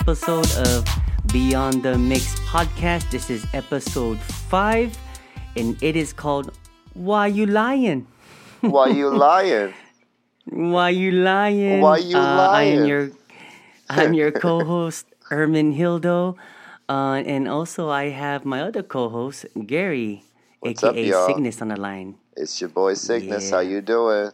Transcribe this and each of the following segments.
episode of Beyond the Mix podcast. This is episode five, and it is called Why You Lying? Why you lying? Why you lying? Why you Uh, I am your I'm your co-host Herman Hildo, uh, and also I have my other co-host Gary, What's up, aka y'all? Cygnus, on the line. It's your boy Cygnus. How you doing?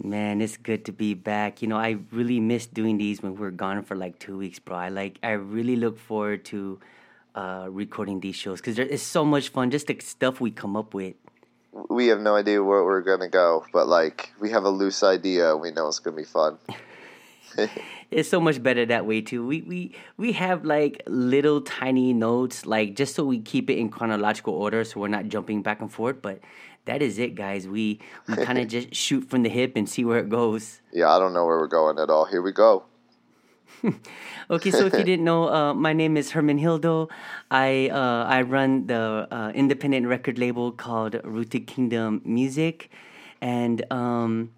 Man, it's good to be back. You know, I really miss doing these when we're gone for like two weeks, bro. I like, I really look forward to uh, recording these shows because it's so much fun. Just the stuff we come up with. We have no idea where we're gonna go, but like we have a loose idea. We know it's gonna be fun. It's so much better that way too. We we we have like little tiny notes, like just so we keep it in chronological order, so we're not jumping back and forth. But that is it, guys. We we kind of just shoot from the hip and see where it goes. Yeah, I don't know where we're going at all. Here we go. Okay, so if you didn't know, uh, my name is Herman Hildo. I uh, I run the uh, independent record label called Rooted Kingdom Music, and um,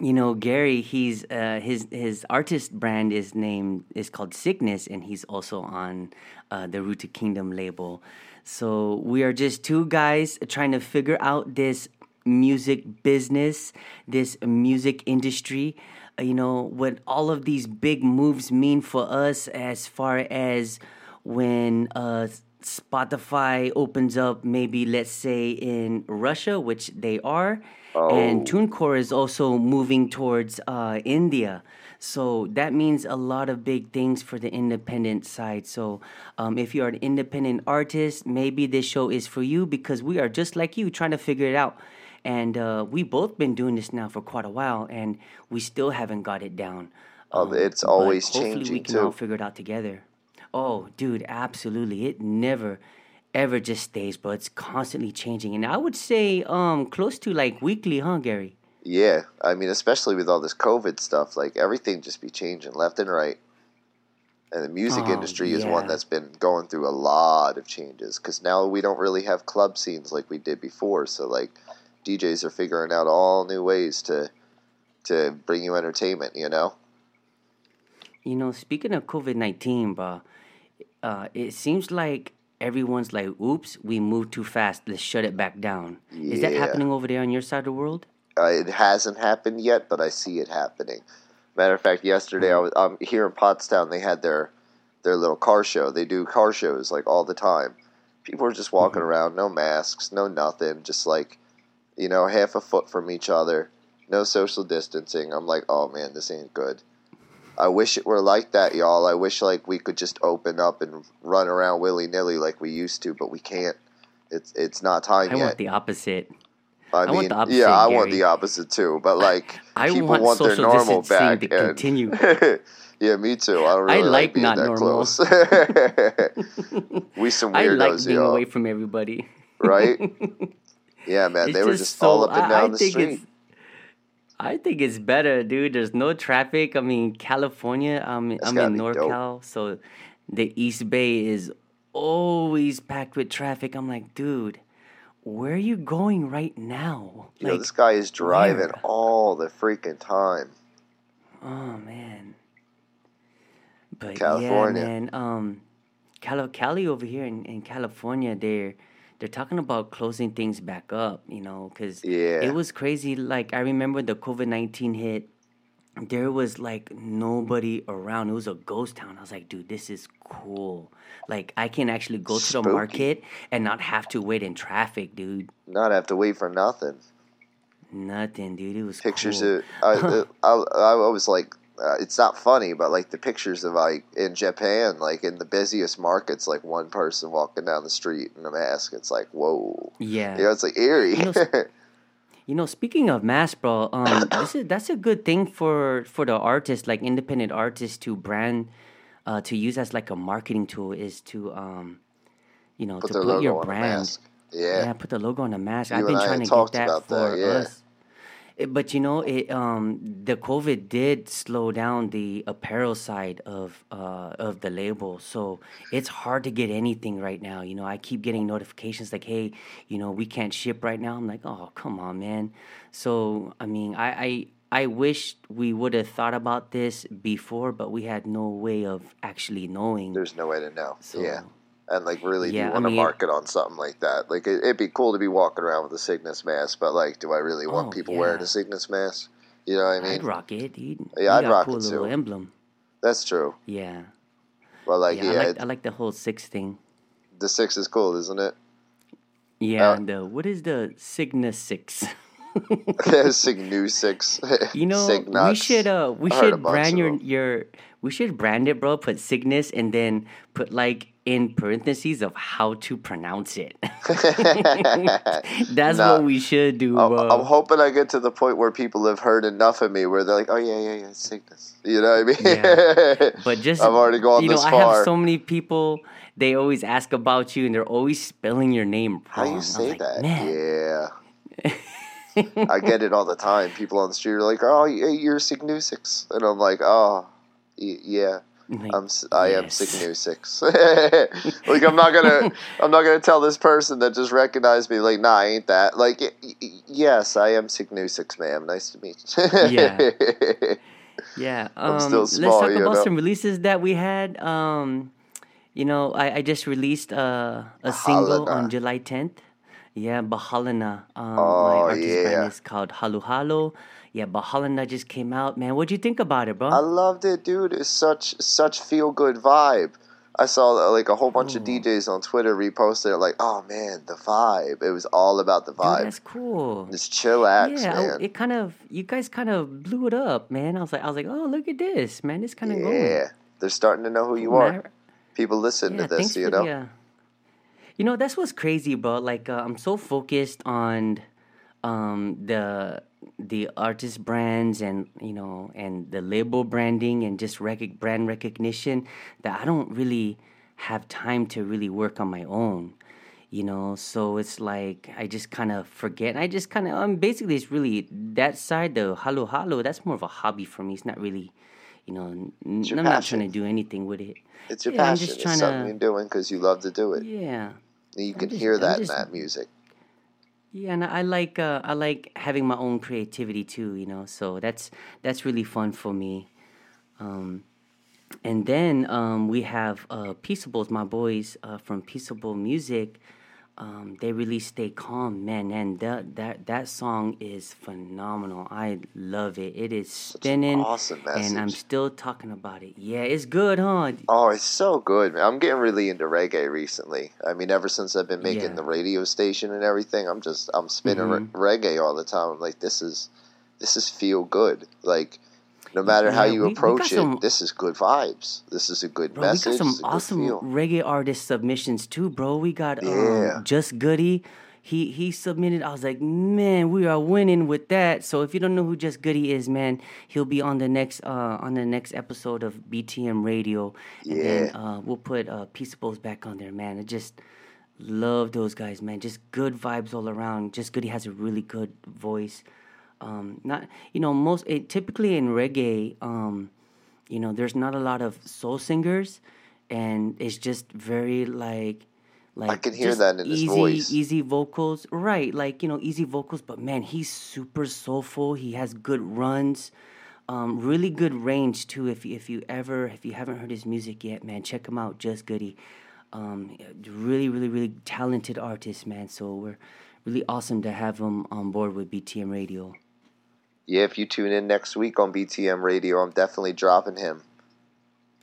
you know Gary, he's uh, his his artist brand is named is called Cygnus, and he's also on uh, the Rooted Kingdom label. So we are just two guys trying to figure out this music business, this music industry. uh, You know what all of these big moves mean for us as far as when uh, Spotify opens up, maybe let's say in Russia, which they are, and Oh. TuneCore is also moving towards uh, India. So that means a lot of big things for the independent side. So um, if you're an independent artist, maybe this show is for you because we are just like you trying to figure it out. And uh, we both been doing this now for quite a while, and we still haven't got it down. Oh, it's but always hopefully we changing, can all figure it out together. Oh, dude, absolutely. It never ever just stays, bro. It's constantly changing. And I would say um close to like weekly, huh, Gary? Yeah, I mean, especially with all this COVID stuff, like everything just be changing left and right. And the music Oh, industry is yeah. one that's been going through a lot of changes because now we don't really have club scenes like we did before. So like DJs are figuring out all new ways to to bring you entertainment. You know. You know, speaking of COVID nineteen, bro, uh, it seems like everyone's like, "Oops, we moved too fast. Let's shut it back down." Is that happening over there on your side of the world? Uh, it hasn't happened yet, but I see it happening. Matter of fact, yesterday I was um, here in Pottstown. They had their their little car show. They do car shows like all the time. People are just walking around, no masks, no nothing, just like you know, half a foot from each other, no social distancing. I'm like, oh man, this ain't good. I wish it were like that, y'all. I wish like we could just open up and run around willy nilly like we used to, but we can't. It's it's not time I yet. want the opposite. I, want mean, the opposite, yeah, I want the opposite too. But like, I people want want, their normal back. to and- continue. yeah, me too. I don't I really like being not that normal. close. we some weirdos, I like being y'all. away from everybody. right? Yeah, man. It's they were just just all up and I- I down the street. I think it's better, dude. There's no traffic. I mean, California. I'm I'm in NorCal, so the East Bay is always packed with traffic. I'm like, dude, where are you going right now? You know, Like, this guy is driving where? all the freaking time. oh man. But California. yeah, man. Um, Cali, Cali over here in, in California, they're they're talking about closing things back up. You know, because Yeah. it was crazy. Like I remember the COVID nineteen hit. There was like nobody around. It was a ghost town. I was like, dude, this is cool. Like I can actually go to the market and not have to wait in traffic, dude. Not have to wait for nothing. Nothing, dude. It was Pictures cool. of I, I, I was like, uh, it's not funny, but like the pictures of like in Japan, like in the busiest markets, like one person walking down the street in a mask. It's like, whoa. yeah. You know, it's like eerie. You know, You know, speaking of mass, bro, um, this is that's a good thing for for the artists, like independent artists, to brand, uh, to use as like a marketing tool is to, um, you know, Put to put your brand. Yeah. Yeah, put the logo on the mask. You I've been trying to get that, for yeah. us. It- but you know, it um the COVID did slow down the apparel side of uh of the label, so it's hard to get anything right now. You know, I keep getting notifications like, "Hey, you know, we can't ship right now." I'm like, "Oh, come on, man." So I mean, I I I wish we would have thought about this before, but we had no way of actually knowing. There's no way to know. So, yeah. And like really Yeah, do I want to market on something like that. Like it, it'd be cool to be walking around with a Cygnus mask, but like do I really want Oh, people wearing a Cygnus mask? You know what I mean? I'd rock it, dude. Yeah, I'd rock cool it little too. emblem. That's true. Yeah. Well, like yeah, yeah, I, like, I like the whole six thing. the six is cool, isn't it? Yeah, Uh, and the what is the Cygnus six? Signu six. You know, we Cygnux. should uh we I should brand your your we should brand it, bro. Put Cygnus and then put like in parentheses of how to pronounce it. That's Nah. what we should do, I'm, bro. I'm hoping I get to the point where people have heard enough of me where they're like, oh yeah, yeah, yeah, Cygnus. You know what I mean? Yeah. But just I've already gone you know, this I have so many people. They always ask about you, and they're always spelling your name How wrong. I you say like, that? Man. Yeah. I get it all the time. People on the street are like, "Oh, you're Signusix," and I'm like, "Oh, yeah, Like, I'm I am yes. Signusix." like I'm not gonna I'm not gonna tell this person that just recognized me like, "Nah, I ain't that." Like, y- y- yes, I am Signusix, ma'am. Nice to meet you. Yeah. Yeah, um, I'm still let's talk about know? some releases that we had. Um, you know, I, I just released uh, a single on July 10th. Yeah, Bahalana. Um, Oh, my artist yeah. brand is called Halu Halu. Yeah, Bahalana just came out. Man, what'd you think about it, bro? I loved it, dude. It's such such feel good vibe. I saw uh, like a whole bunch of DJs on Twitter reposted it, like, "Oh man, the vibe." It was all about the Dude, vibe. that's cool. Just chillax, yeah, I- it kind of you guys kind of blew it up, man. I was like, I was like, oh, look at this, man. It's kind of going. Yeah, they're starting to know who you are. man. People listen Yeah, to this, you know. the, uh, you know that's what's crazy, bro. Like uh, I'm so focused on um, the the artist brands and you know and the label branding and just rec- brand recognition that I don't really have time to really work on my own. You know, so it's like I just kind of forget. I just kind of um basically it's really that side the Halu Halu. That's more of a hobby for me. It's not really, you know, n- I'm your not trying to do anything with it. It's your Yeah, I'm passion. just It's trying something to- you're doing because you love to do it. Yeah. You I'm can just- hear I'm that just- in that music. Yeah, and I like uh, I like having my own creativity too, you know. So that's that's really fun for me. Um, and then um, we have uh, Peaceables, my boys uh, from Peaceable Music. Um, they released "Stay Calm," man, and that that that song is phenomenal. I love it. It is an spinning, awesome and I'm still talking about it. Yeah, it's good, huh? Oh, it's so good, man. I'm getting really into reggae recently. I mean, ever since I've been making Yeah. the radio station and everything, I'm just I'm spinning Mhm. re- reggae all the time. I'm like, this is this is feel good. Like, no matter how you we- we approach got it, some- this is good vibes. This is a good Bro, we message. got some it's a good awesome feel. reggae artist submissions too, bro. We got um, Yeah. Just Goody. He he submitted. I was like, man, we are winning with that. So if you don't know who Just Goody is, man, he'll be on the next uh on the next episode of BTM Radio, and then Yeah. uh, we'll put uh, Peaceables back on there, man. I just love those guys, man. Just good vibes all around. Just Goody has a really good voice. Um, not you know most it, typically in reggae. Um, you know there's not a lot of soul singers and it's just very like like I can hear that in his easy voice. easy vocals right like you know easy vocals but man he's super soulful he has good runs um, really good range too if you, if you ever if you haven't heard his music yet man check him out just goody um, really really really talented artist man so we're really awesome to have him on board with btm radio Yeah, if you tune in next week on BTM Radio, I'm definitely dropping him.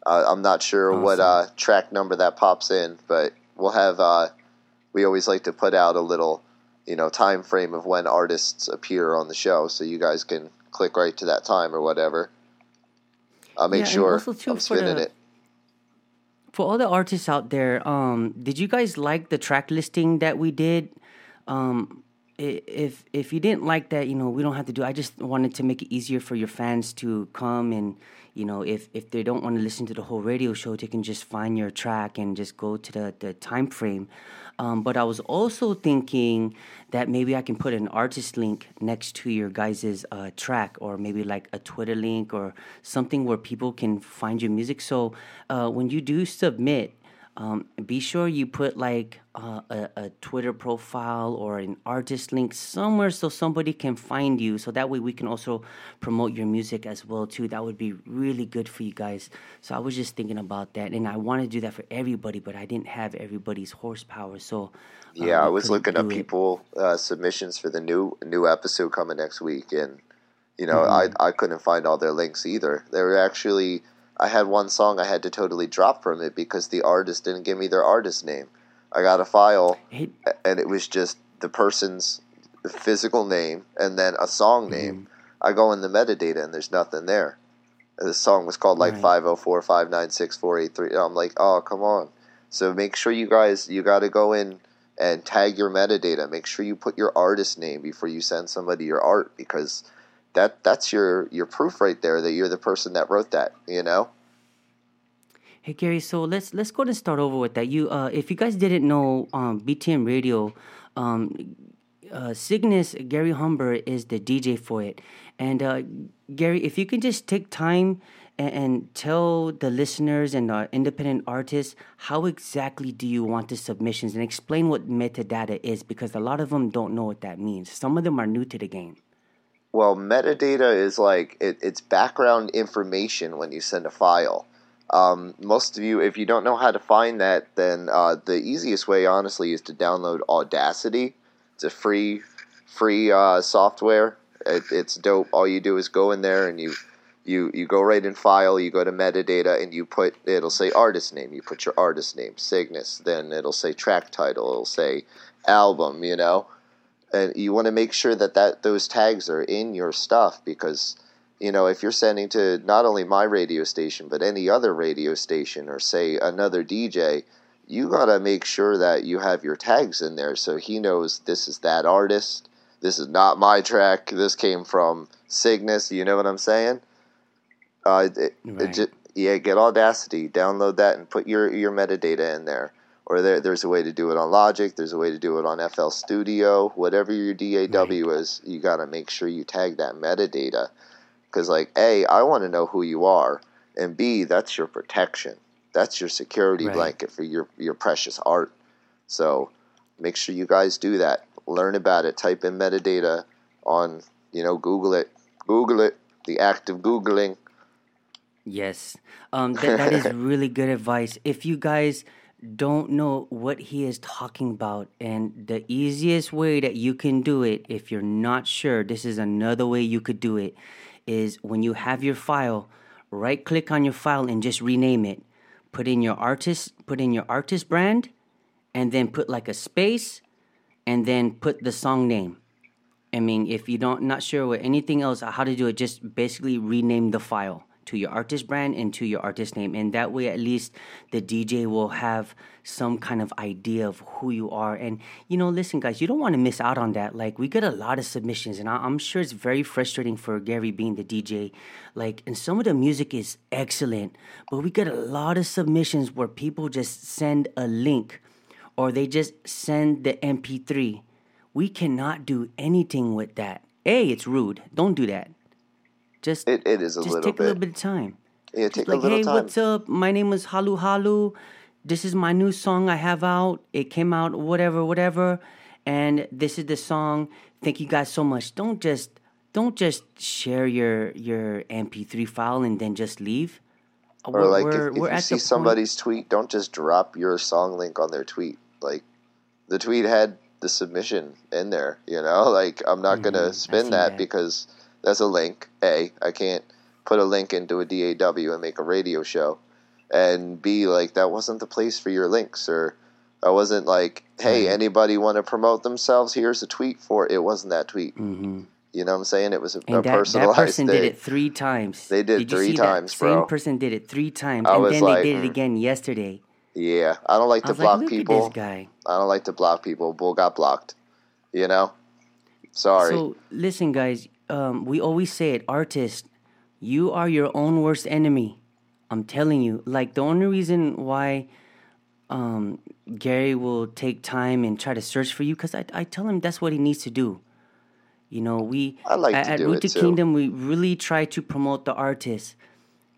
Uh, I'm not sure what uh, track number that pops in, but we'll have. Uh, we always like to put out a little, you know, time frame of when artists appear on the show, so you guys can click right to that time or whatever. I'll make Yeah, sure too, I'm spinning the- it. for all the artists out there, um, did you guys like the track listing that we did? Um, if if you didn't like that, you know, we don't have to do. I just wanted to make it easier for your fans to come and you know, if if they don't want to listen to the whole radio show, they can just find your track and just go to the the time frame. Um, but I was also thinking that maybe I can put an artist link next to your guys' uh, track, or maybe like a Twitter link or something where people can find your music. So uh, when you do submit, um, be sure you put like uh, a, a Twitter profile or an artist link somewhere so somebody can find you. So that way we can also promote your music as well too. That would be really good for you guys. So I was just thinking about that, and I want to do that for everybody, but I didn't have everybody's horsepower. So yeah, I was looking up people uh, submissions for the new new episode coming next week, and you know mm-hmm. I I couldn't find all their links either. They were actually I had one song I had to totally drop from it because the artist didn't give me their artist name. I got a file and it was just the person's physical name and then a song mm-hmm. name. Mm-hmm. I go in the metadata and there's nothing there. The song was called like right. 504 596 483. I'm like, oh, come on. So make sure you guys, you got to go in and tag your metadata. Make sure you put your artist name before you send somebody your art because that that's your your proof right there that you're the person that wrote that. You know. Hey Gary, so let's let's go and start over with that. You, uh, if you guys didn't know, um, BTM Radio, um, uh, Cygnus Gary Humber is the DJ for it, and uh, Gary, if you can just take time and, and tell the listeners and the independent artists how exactly do you want the submissions, and explain what metadata is, because a lot of them don't know what that means. Some of them are new to the game. Well, metadata is like it, it's background information when you send a file. Um, most of you, if you don't know how to find that, then uh, the easiest way, honestly, is to download Audacity. It's a free, free uh, software. It, it's dope. All you do is go in there and you, you, you go right in File. You go to Metadata and you put. It'll say artist name. You put your artist name, Cygnus. Then it'll say track title. It'll say album. You know and you want to make sure that, that those tags are in your stuff because you know if you're sending to not only my radio station but any other radio station or say another DJ you got to make sure that you have your tags in there so he knows this is that artist this is not my track this came from Cygnus you know what I'm saying uh, it, right. it just, yeah get Audacity download that and put your your metadata in there or there, there's a way to do it on Logic. There's a way to do it on FL Studio. Whatever your DAW right. is, you got to make sure you tag that metadata. Because, like, A, I want to know who you are. And B, that's your protection. That's your security right. blanket for your, your precious art. So make sure you guys do that. Learn about it. Type in metadata on, you know, Google it. Google it. The act of Googling. Yes. Um, that, that is really good advice. If you guys don't know what he is talking about. And the easiest way that you can do it, if you're not sure, this is another way you could do it, is when you have your file, right click on your file and just rename it. Put in your artist, put in your artist brand, and then put like a space, and then put the song name. I mean, if you don't not sure what anything else how to do it, just basically rename the file to your artist brand and to your artist name. And that way, at least the DJ will have some kind of idea of who you are. And, you know, listen, guys, you don't want to miss out on that. Like, we get a lot of submissions, and I'm sure it's very frustrating for Gary being the DJ. Like, and some of the music is excellent, but we get a lot of submissions where people just send a link or they just send the MP3. We cannot do anything with that. A, it's rude. Don't do that. Just it, it is a just little take bit. a little bit of time. Yeah, take just like, a little hey, time. what's up? My name is Halu Halu. This is my new song I have out. It came out whatever, whatever, and this is the song. Thank you guys so much. Don't just don't just share your your MP3 file and then just leave. Or we're, like we're, if, if you see somebody's tweet, don't just drop your song link on their tweet. Like the tweet had the submission in there. You know, like I'm not mm-hmm. gonna spin that, that because that's a link. A, I can't put a link into a DAW and make a radio show. And B, like that wasn't the place for your links, or I wasn't like, hey, anybody want to promote themselves? Here's a tweet for it. It wasn't that tweet. Mm-hmm. You know what I'm saying? It was a, and a that, personalized that person thing. did it three times. They did, did three times, that? bro. Same person did it three times, I and was then like, they did it mm. again yesterday. Yeah, I don't like to block like, people. At this guy. I don't like to block people. Bull got blocked. You know. Sorry. So listen, guys. Um, we always say it, artist, you are your own worst enemy. I'm telling you. Like the only reason why um, Gary will take time and try to search for you, because I, I tell him that's what he needs to do. You know, we I like at, at Rooted. Kingdom we really try to promote the artists.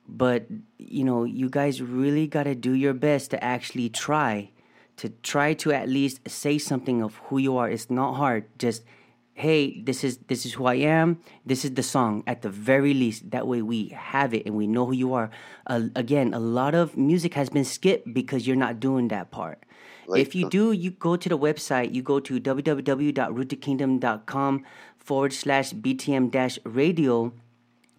but you know, you guys really got to do your best to actually try to try to at least say something of who you are. It's not hard. Just hey, this is this is who I am. This is the song. At the very least, that way we have it and we know who you are. Uh, again, a lot of music has been skipped because you're not doing that part. Like, if you do, you go to the website. You go to www.rootedkingdom.com forward slash btm dash radio.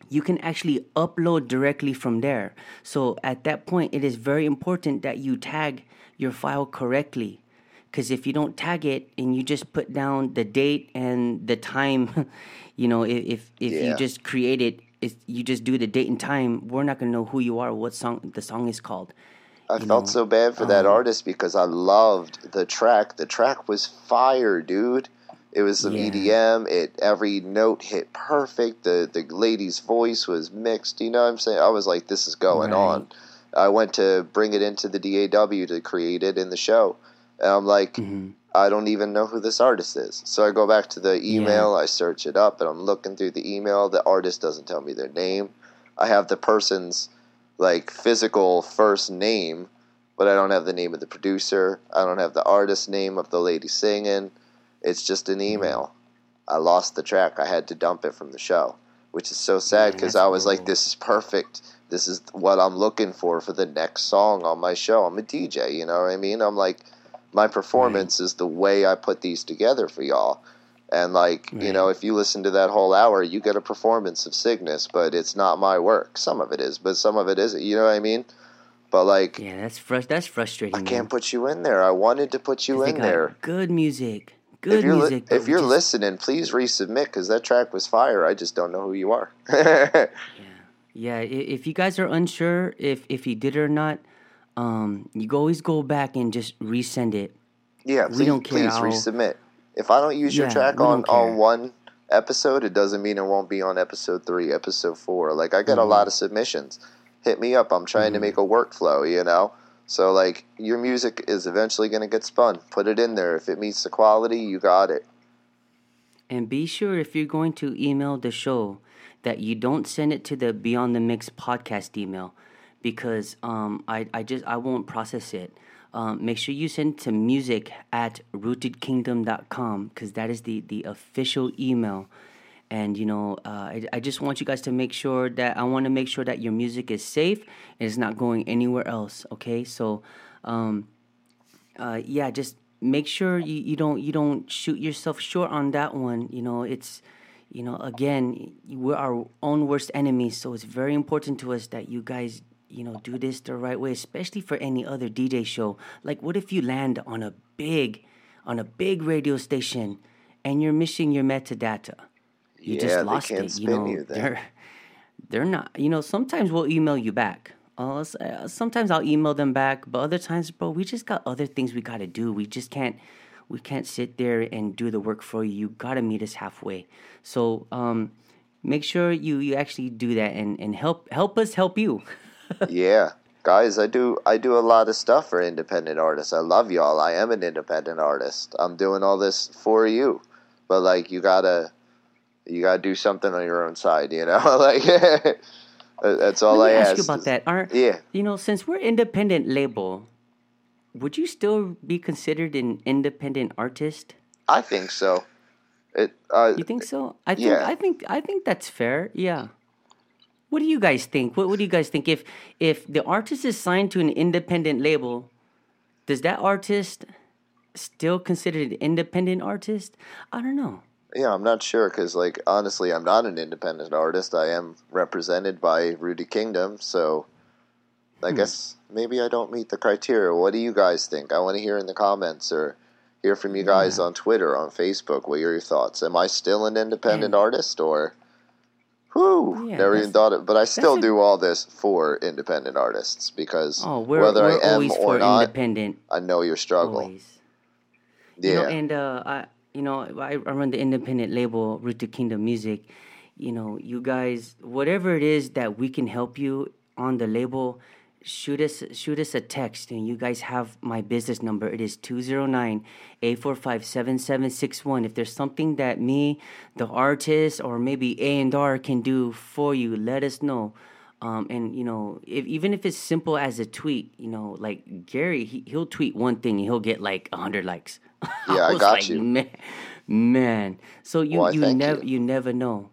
You can actually upload directly from there. So at that point, it is very important that you tag your file correctly because if you don't tag it and you just put down the date and the time you know if if yeah. you just create it if you just do the date and time we're not going to know who you are what song the song is called I felt know? so bad for that um, artist because I loved the track. The track was fire, dude. It was some yeah. EDM. It every note hit perfect. The the lady's voice was mixed. You know what I'm saying? I was like, this is going right. on. I went to bring it into the DAW to create it in the show, and I'm like, mm-hmm. I don't even know who this artist is. So I go back to the email, yeah. I search it up, and I'm looking through the email. The artist doesn't tell me their name. I have the person's like physical first name, but I don't have the name of the producer. I don't have the artist name of the lady singing. It's just an mm-hmm. email. I lost the track. I had to dump it from the show, which is so sad because I was like, this is perfect. This is what I'm looking for for the next song on my show. I'm a DJ, you know what I mean? I'm like, my performance right. is the way I put these together for y'all. And like, right. you know, if you listen to that whole hour, you get a performance of Cygnus, but it's not my work. Some of it is, but some of it isn't. You know what I mean? But like, yeah, that's fr- that's frustrating. I can't put you in there. I wanted to put you in there. Good music. Good if you're music. Li- if you're just... listening, please resubmit because that track was fire. I just don't know who you are. yeah, yeah. If you guys are unsure if if he did it or not, um, you always go back and just resend it. Yeah, please, we don't care. Please I'll, resubmit. If I don't use your track on on one episode, it doesn't mean it won't be on episode three, episode four. Like I get mm-hmm. a lot of submissions. Hit me up. I'm trying mm-hmm. to make a workflow. You know. So like your music is eventually going to get spun. Put it in there. If it meets the quality, you got it. And be sure if you're going to email the show that you don't send it to the Beyond the Mix podcast email because um, I, I just I won't process it. Um, make sure you send to music at rootedkingdom.com because that is the, the official email. And, you know, uh, I, I just want you guys to make sure that I want to make sure that your music is safe and it's not going anywhere else. Okay. So, um, uh, yeah, just make sure you, you don't you don't shoot yourself short on that one. You know, it's you know again we're our own worst enemies, so it's very important to us that you guys you know, do this the right way, especially for any other DJ show. Like, what if you land on a big, on a big radio station, and you're missing your metadata? You yeah, just lost it. You know, you they're they're not. You know, sometimes we'll email you back. Uh, uh, sometimes I'll email them back, but other times, bro, we just got other things we gotta do. We just can't. We can't sit there and do the work for you. You gotta meet us halfway. So, um, make sure you you actually do that and and help help us help you. yeah, guys, I do I do a lot of stuff for independent artists. I love y'all. I am an independent artist. I'm doing all this for you, but like you gotta you gotta do something on your own side. You know, like. That's all Let me I ask. ask you about that. Are, yeah. You know, since we're independent label, would you still be considered an independent artist? I think so. It. Uh, you think so? I think. Yeah. I think. I think that's fair. Yeah. What do you guys think? What, what do you guys think? If if the artist is signed to an independent label, does that artist still considered an independent artist? I don't know. Yeah, I'm not sure because, like, honestly, I'm not an independent artist. I am represented by Rooted Kingdom, so I hmm. guess maybe I don't meet the criteria. What do you guys think? I want to hear in the comments or hear from you guys yeah. on Twitter, on Facebook. What are your thoughts? Am I still an independent and, artist or? Whew, yeah, never even thought it. But I still a, do all this for independent artists because oh, we're, whether we're I am or not, independent. I know your struggle. Always. Yeah, you know, and uh, I, you know, I, I run the independent label Rooted Kingdom Music. You know, you guys, whatever it is that we can help you on the label, shoot us shoot us a text and you guys have my business number it is 209-845-7761 if there's something that me the artist or maybe a and r can do for you let us know Um, and you know, if, even if it's simple as a tweet, you know, like Gary, he, he'll tweet one thing and he'll get like hundred likes. Yeah, I was got like, you. man, man. So you Why, you never you. you never know.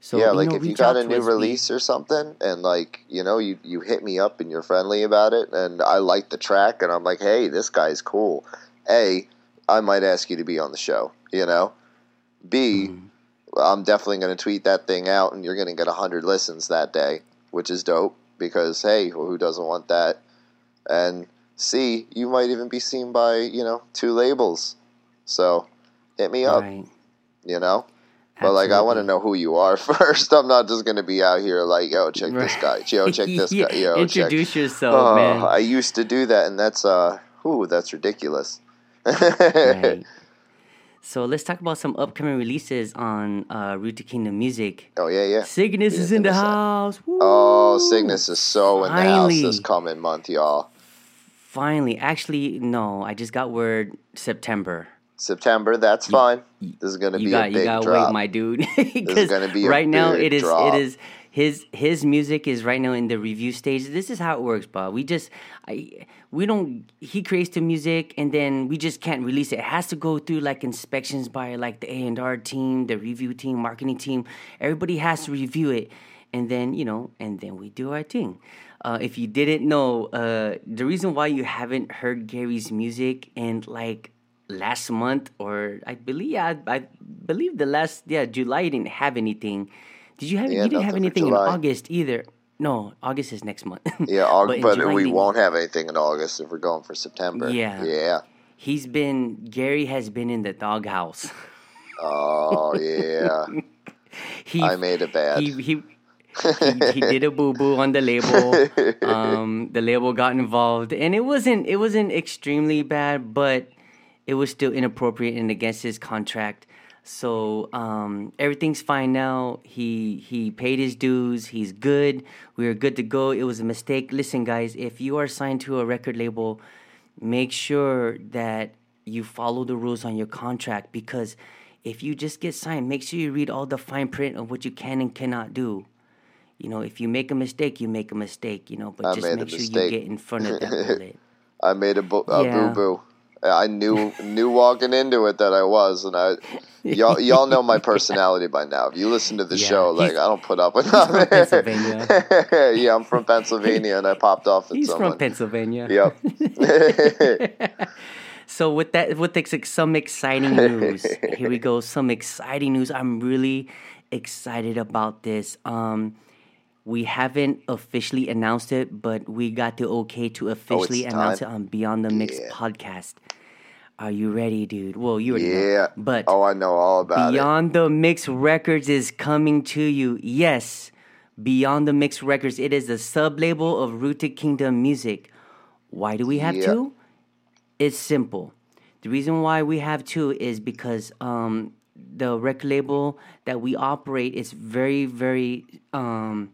So yeah, like know, if you got a new release or something, and like you know, you you hit me up and you're friendly about it, and I like the track, and I'm like, hey, this guy's cool. A, I might ask you to be on the show. You know. B, Mm-hmm. am definitely going to tweet that thing out, and you're going to get hundred listens that day, which is dope because hey, well, who doesn't want that? And C, you might even be seen by you know two labels. So hit me up. Right. You know. But like, I want to know who you are first. I'm not just gonna be out here like, yo, check this guy, yo, check this Yeah, guy, yo, check. Introduce yourself, Oh, man. I used to do that, and that's uh, ooh, that's ridiculous. right. So let's talk about some upcoming releases on uh, Rooted Kingdom Music. Oh yeah, yeah. Cygnus is in the house. Oh! Cygnus is so in the house this coming month, y'all. Finally, actually, no, I just got word September. September, that's fine. This is gonna be got a you big drop. wait, my dude. this is gonna be a right now it is drop. it is his his music is right now in the review stage. This is how it works, Bob. We just I we don't he creates the music and then we just can't release it. It has to go through like inspections by like the A and R team, the review team, marketing team. Everybody has to review it, and then you know, and then we do our thing. Uh, if you didn't know, uh, the reason why you haven't heard Gary's music and like last month or I believe yeah, I, believe the last yeah July you didn't have anything. Did you have Yeah, you didn't have anything in August either? No, August is next month. Yeah, Aug- in but, July we won't have anything in August if we're going for September. Yeah. Yeah. He's been Gary has been in the doghouse. Oh yeah. He I made it bad. he he. he, he did a boo boo on the label. Um, the label got involved, and it wasn't it wasn't extremely bad, but it was still inappropriate and against his contract. So um, everything's fine now. He he paid his dues. He's good. We are good to go. It was a mistake. Listen, guys, if you are signed to a record label, make sure that you follow the rules on your contract because if you just get signed, make sure you read all the fine print of what you can and cannot do. You know, if you make a mistake, you make a mistake. You know, but I just make sure you get in front of that bullet. I made a, a Yeah. boo boo. I knew knew walking into it that I was, and I y'all y'all know my personality by now. If you listen to the Yeah, show, like I don't put up with. Pennsylvania. yeah, I'm from Pennsylvania, and I popped off at He's someone. from Pennsylvania. Yep. So with that, with ex- some exciting news, here we go. Some exciting news. I'm really excited about this. Um, we haven't officially announced it, but we got the okay to officially announce time? it on Beyond the Mix Yeah. podcast. Are you ready, dude? Well, you already yeah. know. But oh, I know all about it. Beyond the Mix Records is coming to you. Yes, Beyond the Mix Records. It is the sub label of Rooted Kingdom Music. Why do we have Yeah. two? It's simple. The reason why we have two is because um, the record label that we operate is very, very. Um,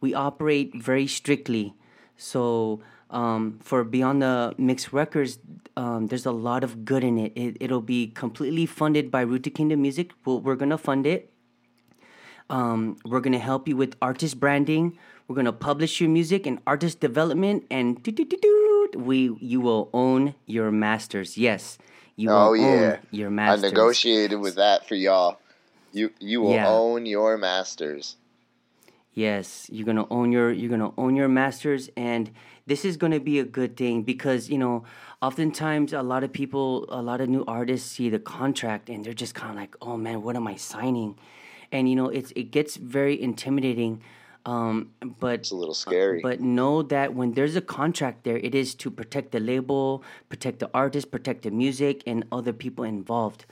we operate very strictly. So um, for Beyond the Mix Records, um, there's a lot of good in it. it. It'll be completely funded by Rooted Kingdom Music. We'll, we're gonna fund it. Um, we're gonna help you with artist branding. We're gonna publish your music and artist development, and we you will own your masters. Yes, you will Oh yeah. own your masters. I negotiated with that for y'all. You you will Yeah. own your masters. Yes, you're gonna own your you're gonna own your masters, and this is gonna be a good thing because you know oftentimes a lot of people, a lot of new artists see the contract and they're just kind of like, oh man, what am I signing? And you know it's it gets very intimidating. Um, but It's a little scary. but know that when there's a contract there, it is to protect the label, protect the artist, protect the music, and other people involved.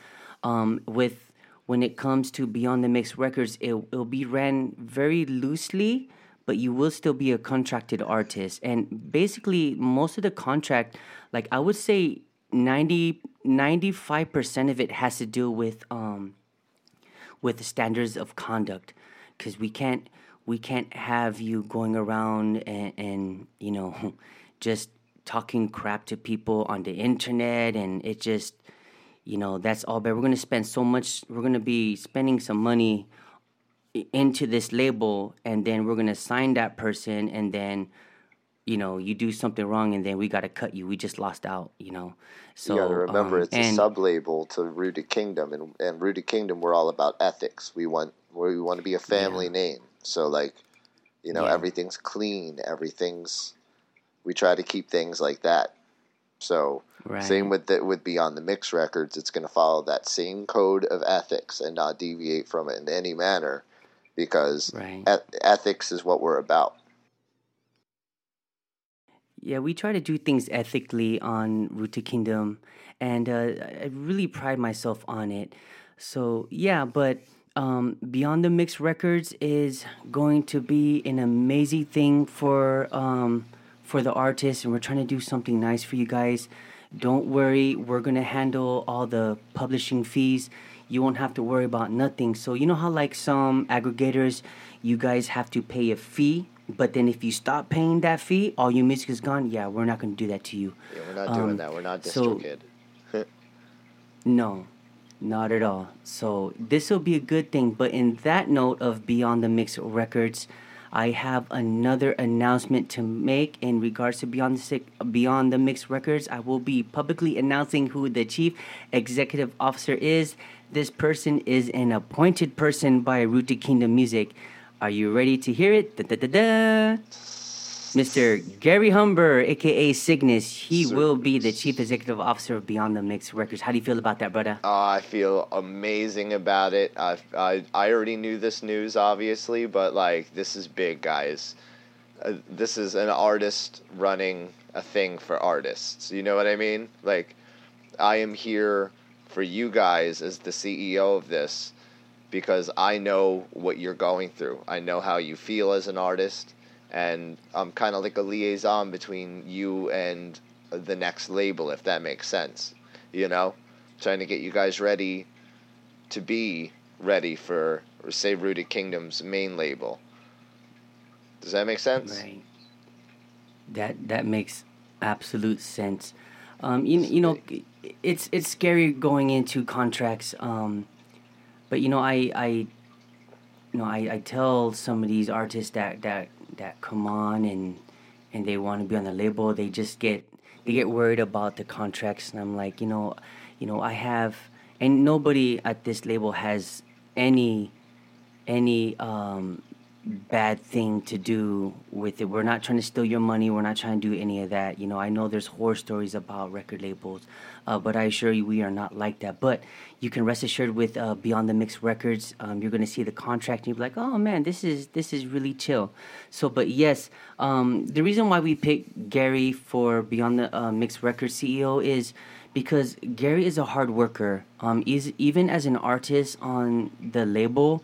Um, with when it comes to Beyond the Mix Records, it will be ran very loosely, but you will still be a contracted artist. And basically, most of the contract, like I would say, 90, 95% of it has to do with um, with the standards of conduct because we can't we can't have you going around and, and you know just talking crap to people on the internet and it just you know that's all bad we're going to spend so much we're going to be spending some money into this label and then we're gonna sign that person and then you know you do something wrong and then we gotta cut you we just lost out you know so you got to remember um, it's a and- sub label to Rooted Kingdom, and and Rooted Kingdom we're all about ethics. We want we want to be a family name, so like you know Yeah. everything's clean, everything's we try to keep things like that. So right. same with the, with Beyond the Mix Records, it's going to follow that same code of ethics and not deviate from it in any manner, because right eth- ethics is what we're about. Yeah, we try to do things ethically on Rooted Kingdom, and uh, I really pride myself on it. So yeah, but um, Beyond the Mix Records is going to be an amazing thing for um, for the artists, and we're trying to do something nice for you guys. Don't worry, we're gonna handle all the publishing fees. You won't have to worry about nothing. So you know how like some aggregators, you guys have to pay a fee, but then if you stop paying that fee, all your music is gone. Yeah, we're not gonna do that to you. Yeah, we're not doing Um, that. We're not so- DistroKid. No, not at all. So this will be a good thing. But in that note of Beyond the Mix Records, I have another announcement to make in regards to Beyond the Sick, Beyond the Mix Records. I will be publicly announcing who the chief executive officer is. This person is an appointed person by Rooted Kingdom Music. Are you ready to hear it? Da, da, da, da. Mr. Gary Humber, aka Cygnus, he will be the chief executive officer of Beyond the Mix Records. How do you feel about that, brother? Oh, I feel amazing about it. I, I, I already knew this news, obviously, but like this is big, guys. Uh, this is an artist running a thing for artists. You know what I mean? Like, I am here for you guys as the CEO of this because I know what you're going through. I know how you feel as an artist, and I'm kind of like a liaison between you and the next label, if that makes sense. You know, trying to get you guys ready to be ready for, or say, Rooted Kingdom's main label. Does that make sense? Right. That that makes absolute sense. Um, you, you know, it's it's scary going into contracts. Um, but you know, I I you know I, I tell some of these artists that that that come on and and they want to be on the label. They just get they get worried about the contracts, and I'm like, you know, you know, I have, and nobody at this label has any any um, bad thing to do with it. We're not trying to steal your money. We're not trying to do any of that. You know, I know there's horror stories about record labels, uh, but I assure you we are not like that. But you can rest assured with uh, Beyond the Mix Records, um, you're gonna see the contract and you'll be like, oh man, this is this is really chill. So, but yes, um, the reason why we picked Gary for Beyond the uh, Mix Records CEO is because Gary is a hard worker. Um, even as an artist on the label,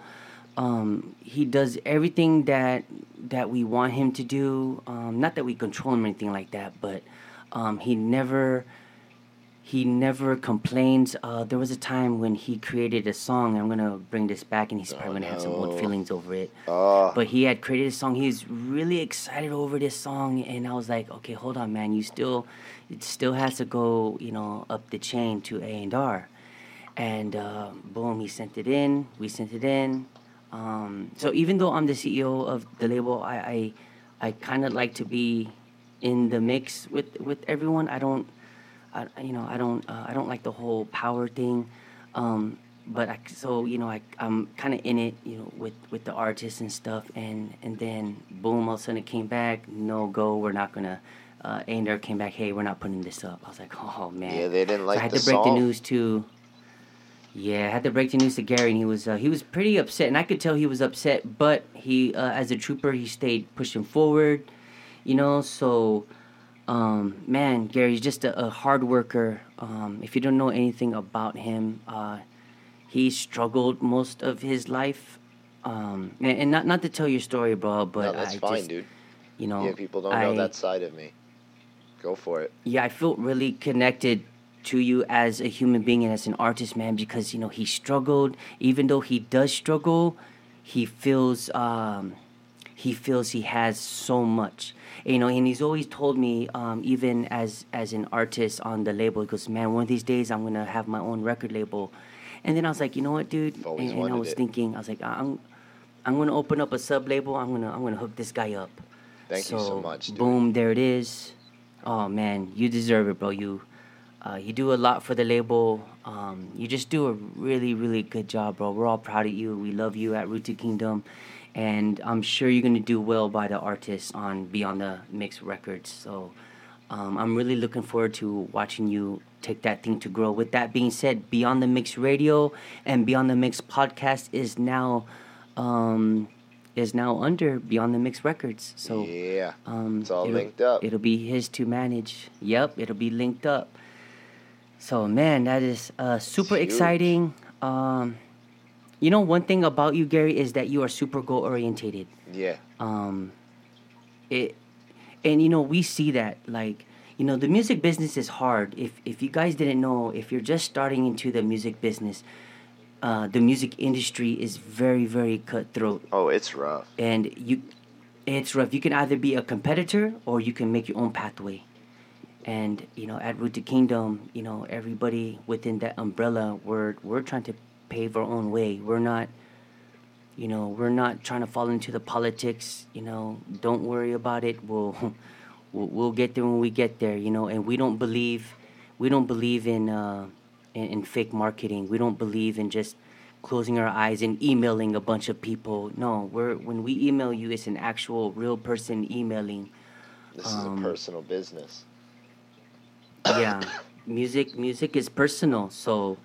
um, he does everything that that we want him to do. Um, not that we control him or anything like that, but um, he never he never complains. Uh, there was a time when he created a song. I'm gonna bring this back, and he's probably gonna have some old feelings over it. Oh, But he had created a song. He was really excited over this song, and I was like, okay, hold on, man. You still, it still has to go, you know, up the chain to A and R. And uh, boom, he sent it in. We sent it in. Um, so even though I'm the CEO of the label, I I, I kind of like to be in the mix with with everyone. I don't, I you know I don't uh, I don't like the whole power thing. Um, but I, so you know I I'm kind of in it you know with with the artists and stuff and and then boom all of a sudden it came back no go we're not gonna uh, A&R came back hey we're not putting this up I was like oh man yeah, they didn't like so I had to break song. the news to. Yeah, I had to break the news to Gary, and he was uh, he was pretty upset, and I could tell he was upset. But he, uh, as a trooper, he stayed pushing forward, you know. So, um, man, Gary's just a, a hard worker. Um, if you don't know anything about him, uh, he struggled most of his life. Um, and, and not not to tell your story, bro, but no, that's I fine, just, dude. you know, Yeah, people don't know that side of me. Go for it. yeah, I felt really connected to you as a human being and as an artist, man, because you know he struggled. Even though he does struggle, he feels um, he feels he has so much. You know, and he's always told me, um, even as as an artist on the label, he goes, "Man, one of these days I'm gonna have my own record label." And then I was like, you know what, dude? And, and I was it. thinking, I was like, I'm I'm gonna open up a sub label. I'm gonna I'm gonna hook this guy up. Thank you so much, dude. Boom, there it is. Oh man, you deserve it, bro. You uh, you do a lot for the label. Um, you just do a really really good job, bro. We're all proud of you. We love you at Rooted Kingdom, and I'm sure you're gonna do well by the artists on Beyond the Mix Records. So. Um, I'm really looking forward to watching you take that thing to grow. With that being said, Beyond the Mix Radio and Beyond the Mix podcast is now um, is now under Beyond the Mix Records. So yeah, um, it's all linked up. It'll be his to manage. Yep, it'll be linked up. So man, that is uh, super Huge. exciting. Um, you know, one thing about you, Gary, is that you are super goal orientated Yeah, um it and you know we see that like you know the music business is hard if if you guys didn't know if you're just starting into the music business uh the music industry is very very cutthroat oh, it's rough. and you it's rough you can either be a competitor or you can make your own pathway and you know at Rooted Kingdom you know everybody within that umbrella we're we're trying to pave our own way. We're not you know we're not trying to fall into the politics you know. Don't worry about it. We'll we'll, we'll get there when we get there you know. And we don't believe we don't believe in uh in, in fake marketing. We don't believe in just closing our eyes and emailing a bunch of people. No we're when we email you it's an actual real person emailing. This is Um, a personal business. Yeah. Music music is personal. So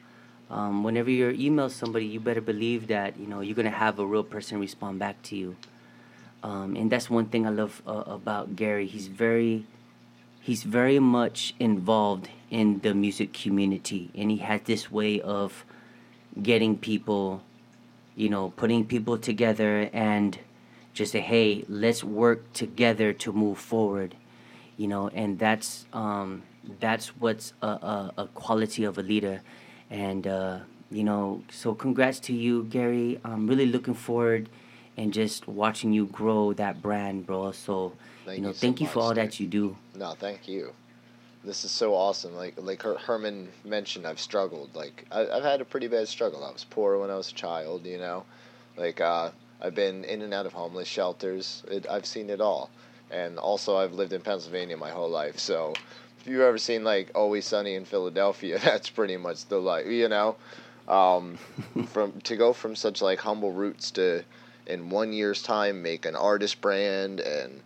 um, whenever you email somebody you better believe that you know you're gonna have a real person respond back to you. Um, and that's one thing i love uh, about gary. He's very he's very much involved in the music community. And he has this way of getting people you know putting people together and just say hey let's work together to move forward. You know and that's um that's what's a, a, a quality of a leader and uh you know so congrats to you gary i'm really looking forward and just watching you grow that brand bro so Thank you know you so thank you for all dude. that you do No, thank you. This is so awesome. Like like Her- Herman mentioned, I've struggled. Like I, I've had a pretty bad struggle. I was poor when I was a child. You know, like uh, I've been in and out of homeless shelters. It, I've seen it all, and also I've lived in Pennsylvania my whole life. So if you've ever seen like Always Sunny in Philadelphia, that's pretty much the life. You know, um, from to go from such like humble roots to in one year's time make an artist brand and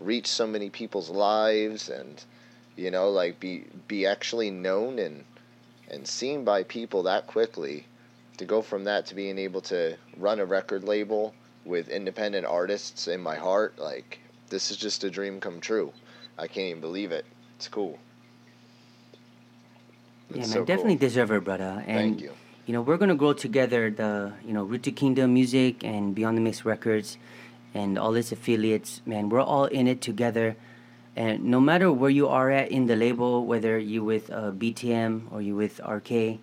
reach so many people's lives and you know like be be actually known and and seen by people that quickly to go from that to being able to run a record label with independent artists in my heart like this is just a dream come true i can't even believe it it's cool yeah It's man so definitely cool. deserve it brother and thank you you know, we're gonna grow together the you know Rooted Kingdom Music and Beyond the Mix Records and all its affiliates. Man, we're all in it together. And no matter where you are at in the label, whether you with uh, BTM or you with RK, you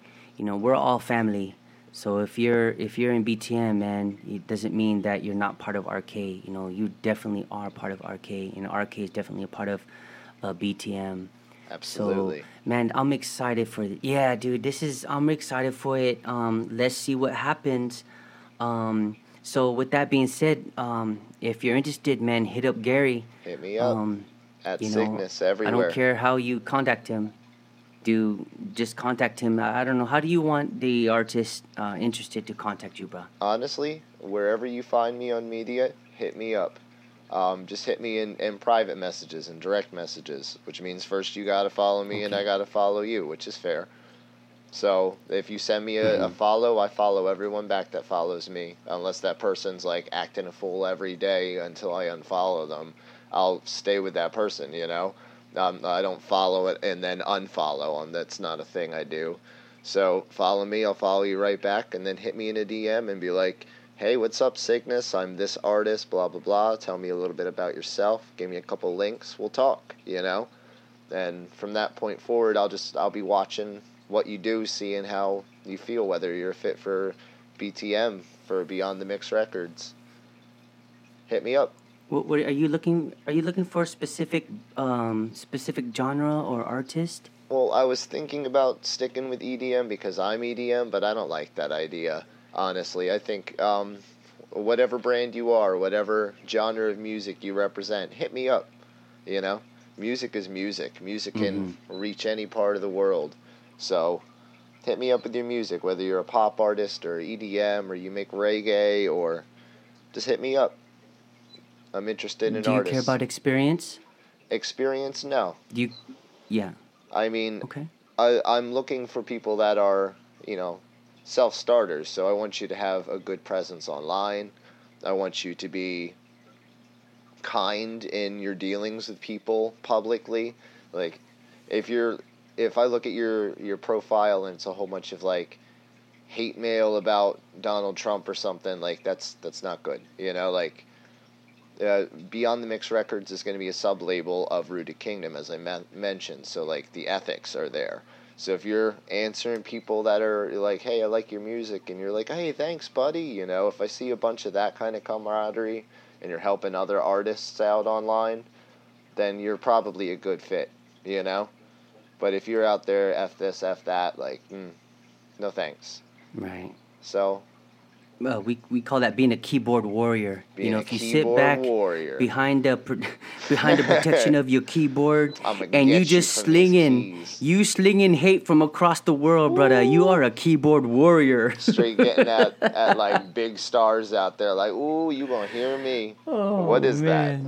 know we're all family. So if you're if you're in BTM, man, it doesn't mean that you're not part of RK. You know, you definitely are part of RK, and RK is definitely a part of uh, BTM. absolutely So, man, I'm excited for it. Yeah, dude, this is I'm excited for it. Um, let's see what happens. Um, so with that being said, um, if you're interested, man, hit up Gary. hit me up Um, at you know, cygnus I don't care how you contact him. Do just contact him. I I don't know. How do you want the artist uh, interested to contact you, bro? honestly, wherever you find me on media, hit me up. Um, just hit me in, in private messages and direct messages, which means first you gotta follow me and I gotta follow you, which is fair. So if you send me a, a Mhm. follow, I follow everyone back that follows me, unless that person's like acting a fool every day until I unfollow them. I'll stay with that person, you know. Um, I don't follow it and then unfollow them. That's not a thing I do. So follow me, I'll follow you right back, and then hit me in a DM and be like, "Hey, what's up, Cygnus? I'm this artist, blah blah blah. Tell me a little bit about yourself. Give me a couple links. We'll talk." You know, and from that point forward, I'll just I'll be watching what you do, seeing how you feel, whether you're fit for BTM for Beyond the Mix Records. Hit me up. What, what are you looking? Are you looking for a specific um, specific genre or artist? Well, I was thinking about sticking with EDM because I'm EDM, but I don't like that idea. Honestly, I think um, whatever brand you are, whatever genre of music you represent, hit me up. You know, music is music. Music can reach any part of the world. So, hit me up with your music, whether you're a pop artist or EDM or you make reggae or just hit me up. I'm interested in Do you artists. care about experience? Experience? No. Do you? Yeah. I mean, Okay. I, I'm looking for people that are, you know, self starters. So I want you to have a good presence online. I want you to be kind in your dealings with people publicly. Like, if you're, if I look at your your profile and it's a whole bunch of like hate mail about Donald Trump or something, like that's that's not good. You know, like. Uh, Beyond the Mix Records is going to be a sub label of Rooted Kingdom, as I men- mentioned. So, like, the ethics are there. So, if you're answering people that are like, hey, I like your music, and you're like, hey, thanks, buddy, you know, if I see a bunch of that kind of camaraderie and you're helping other artists out online, then you're probably a good fit, you know? But if you're out there, F this, F that, like, mm, no thanks. Right. So, Uh, we we call that being a keyboard warrior. being you know, if you sit back warrior. behind the behind the protection of your keyboard and you get you just slinging you slinging hate from across the world, brother. You are a keyboard warrior. straight getting at, at like big stars out there like ooh you gonna hear me Oh, what is that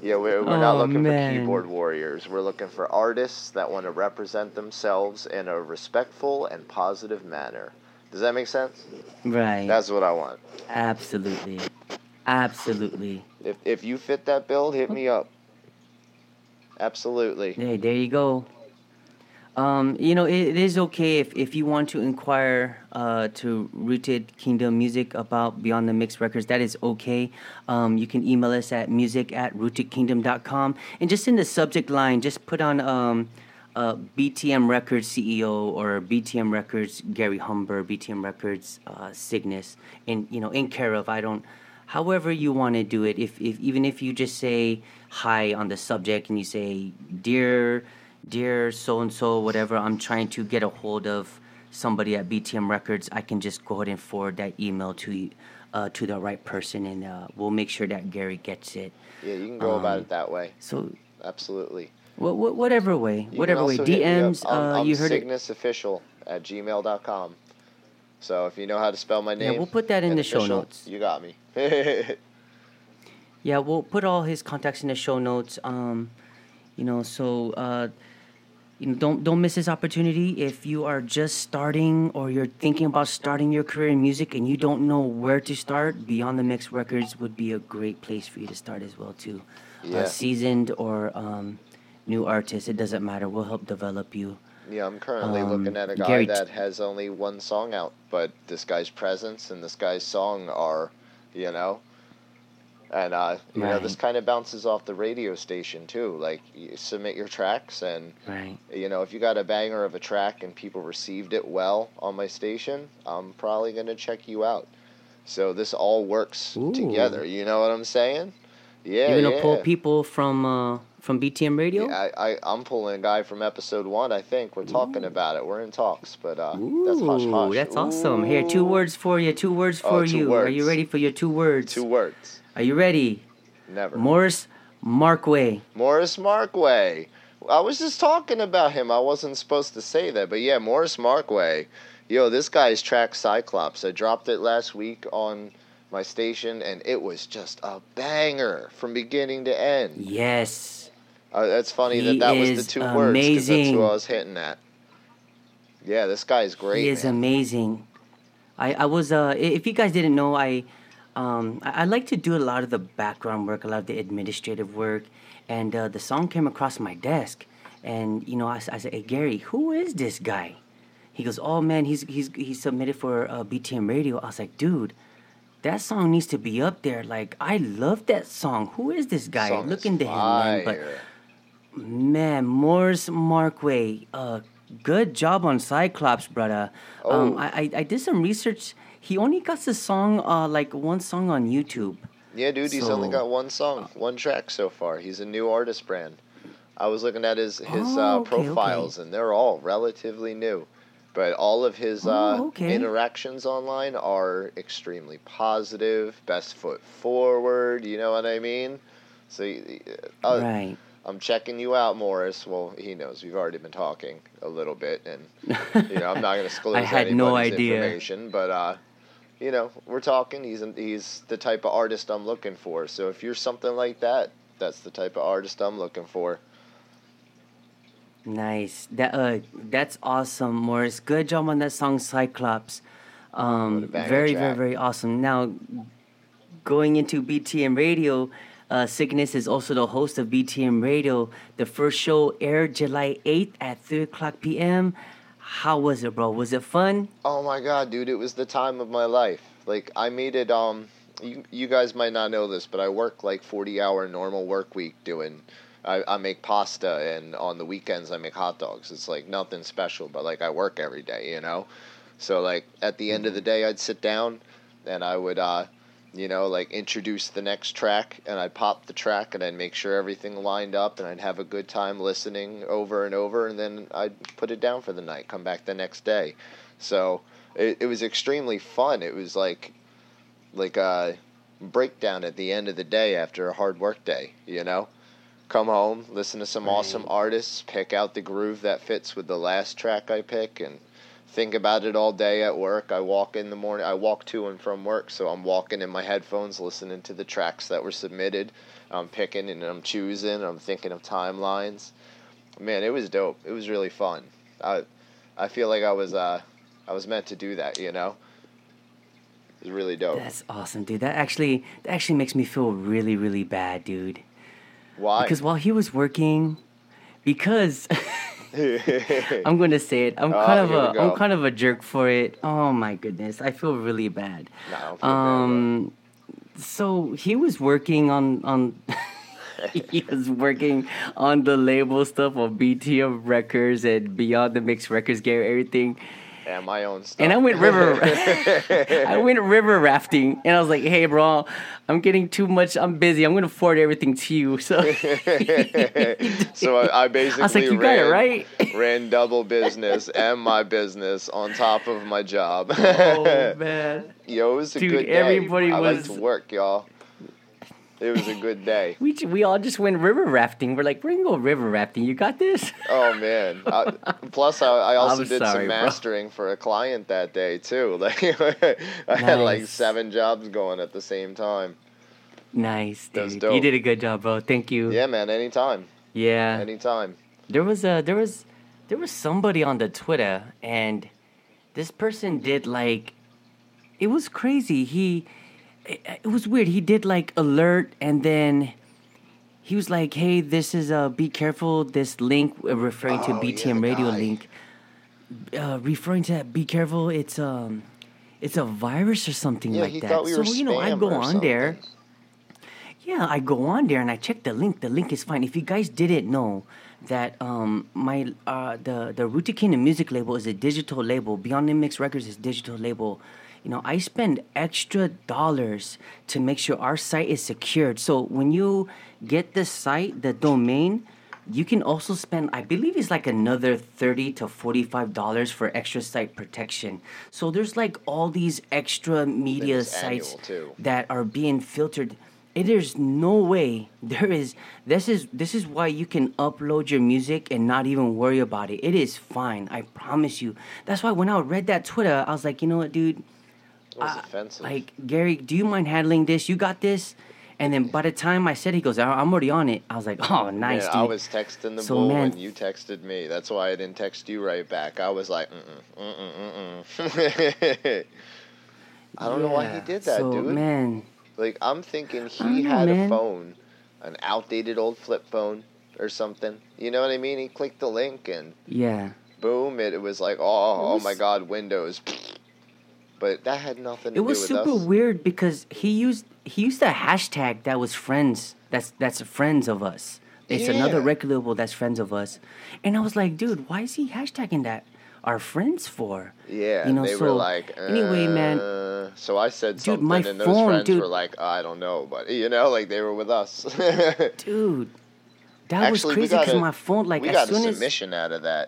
yeah we're, we're not Oh, looking man. for keyboard warriors we're looking for artists that want to represent themselves in a respectful and positive manner does that make sense Right. that's what i want Absolutely. Absolutely. if, if you fit that bill hit me up absolutely Hey, there you go. Um, you know, it, it is okay if, if you want to inquire uh, to Rooted Kingdom Music about Beyond the Mix Records. That is okay. Um, you can email us at music at rootedkingdom.com. And just in the subject line, just put on um, uh, BTM Records CEO or BTM Records Gary Humber, BTM Records uh, Cygnus, in, you know, in care of. I don't however you want to do it if, if even if you just say hi on the subject and you say dear dear so and so whatever i'm trying to get a hold of somebody at btm records i can just go ahead and forward that email to uh, to the right person and uh, we'll make sure that gary gets it yeah you can go about Um, it that way so absolutely wh- wh- whatever way You whatever way also me up. dms I'm, uh, I'm you heard it Cygnus official at gmail.com so if you know how to spell my name, Yeah, we'll put that in the show notes. you got me Yeah, we'll put all his contacts in the show notes. Um, you know, so uh, you know, don't don't miss this opportunity. If you are just starting or you're thinking about starting your career in music and you don't know where to start, Beyond the Mix Records would be a great place for you to start as well too. Yeah. Uh, seasoned or um, new artist, it doesn't matter. We'll help develop you. Yeah, I'm currently Um, looking at a guy Gary- that has only one song out, but this guy's presence and this guy's song are, you know, and uh, you know this kind of bounces off the radio station too. Like you submit your tracks, and Right. you know if you got a banger of a track and people received it well on my station, I'm probably gonna check you out. So this all works Ooh. together. You know what I'm saying? Yeah, You're gonna yeah. pull people from uh, from BTM Radio. Yeah, I, I, I'm pulling a guy from episode one. I think we're talking about it. We're in talks, but uh, that's hush hush. that's awesome. Here, two words for you. Two words Oh, for two you. Are you ready for your two words? Two words. Are you ready? Never. Morris Markway. Morris Markway. I was just talking about him. I wasn't supposed to say that, but yeah, Morris Markway. Yo, this guy's track Cyclops. I dropped it last week on my station, and it was just a banger from beginning to end. Yes. Uh, that's funny He that that was the two words because that's amazing. who I was hitting at. Yeah, this guy is great. he is man. amazing. I, I was uh if you guys didn't know I um I, I like to do a lot of the background work, a lot of the administrative work, and uh, the song came across my desk, and you know I, I, said, "Hey Gary, who is this guy?" He goes, "Oh man, he's he's he's submitted for uh, BTM Radio." I was like, "Dude." That song needs to be up there. Like I love that song. Who is this guy? Look into him, man. But. Man, Morris Markway, uh, good job on Cyclops, brother. Um, Oh. I, I I did some research. He only got the song, uh, like one song on YouTube. Yeah, dude, he's only got one song, one track so far. He's a new artist brand. I was looking at his his Oh, uh, okay, okay. profiles, and they're all relatively new. But all of his uh, Oh, okay. interactions online are extremely positive, best foot forward. You know what I mean? So uh, right. I'm checking you out, Morris. Well, he knows we've already been talking a little bit, and you know I'm not going to disclose I had no idea. information, but uh, you know we're talking. He's he's the type of artist I'm looking for. So if you're something like that, that's the type of artist I'm looking for. Nice. That uh, that's awesome, Morris. Good job on that song, Cyclops. Um, very, very, very awesome. Now, going into BTM Radio, uh, Cygnus is also the host of BTM Radio. The first show aired July 8th at 3 o'clock p.m. How was it, bro? Was it fun? Oh my god, dude, it was the time of my life. Like I made it um you you guys might not know this, but I work like 40 hour normal work week doing I, I make pasta and on the weekends I make hot dogs. It's like nothing special, but like I work every day, you know? So like at the end of the day I'd sit down and I would uh you know, like introduce the next track and I'd pop the track and I'd make sure everything lined up and I'd have a good time listening over and over and then I'd put it down for the night, come back the next day. So it, it was extremely fun. It was like like a breakdown at the end of the day after a hard work day, you know? Come home, listen to some awesome artists, pick out the groove that fits with the last track I pick and think about it all day at work. I walk in the morning, I walk to and from work, so I'm walking in my headphones listening to the tracks that were submitted. I'm picking and I'm choosing, I'm thinking of timelines. Man, it was dope. It was really fun. I I feel like I was uh I was meant to do that, you know? It was really dope. That's awesome, dude. That actually, that actually makes me feel really, really bad, dude. Why? Because while he was working, because I'm gonna say it, I'm Oh, kind of a. I'm kind of a jerk for it. Oh my goodness, I feel really bad. No, feel bad, Um, so he was working on on. he was working on the label stuff of BTM Records and Beyond the Mix Records, Gary, everything. And my own stuff. And I went river, I went river rafting, and I was like, "Hey, bro, I'm getting too much. I'm busy. I'm gonna forward everything to you." So so I, I basically I was like, "You got ran, it right." ran double business and my business on top of my job. oh man, Yo, it was a Dude, good day. everybody I was- like to work, y'all. It was a good day. we we all just went river rafting. We're like, "We're gonna go river rafting. You got this." Oh man! I, plus, I, I also I'm did sorry, some bro. mastering for a client that day too. Like I had like seven jobs going at the same time. Nice, dude. You did a good job, bro. Thank you. Yeah, man. Anytime, Yeah. anytime. There was a there was there was somebody on the Twitter and this person did like it was crazy. He it, it was weird. He did like alert and then he was like, "Hey, this is uh be careful this link uh, referring to Oh, yeah, BTM radio guy. link uh referring to that be careful it's um it's a virus or something Yeah, like that." we so, you know, I go on there. Yeah, I go on there and I check the link. The link is fine. If you guys didn't know that um my uh the the Rooted Kingdom music label is a digital label. Beyond the Mix Records is digital label. You know, I spend extra dollars to make sure our site is secured. So when you get the site, the domain, you can also spend I believe it's like another 30 to 45 dollars for extra site protection. So there's like all these extra media sites that are being filtered. It there's no way. There is this is this is why you can upload your music and not even worry about it. It is fine i promise you. That's why when i read that twitter i was like you know what dude was uh, offensive. like gary do you mind handling this you got this and then by the time i said he goes "I- i'm already on it i was like oh nice Yeah, dude I was texting the So, bull man- when you texted me. That's why I didn't text you right back. I was like, mm mm mm mm. Mm I don't know why he Yeah, did that, so, dude. man Like I'm thinking he know, had a man. phone, an outdated old flip phone or something. You know what I mean? He clicked the link and yeah boom, it, it was like, oh, oh was- my God, Windows. But that had nothing to do with that. it was super us. weird because he used he used a hashtag that was friends that's that's friends of us it's another Yeah. record label that's friends of us and i was like dude why is he hashtagging that our friends for Yeah, you know they so were like, anyway man uh, So I said Dude, something, my and those phone, friends dude. were like, I don't know, but you know, like they were with us. dude that was Actually, we crazy because my phone like we as got a soon as submission out of that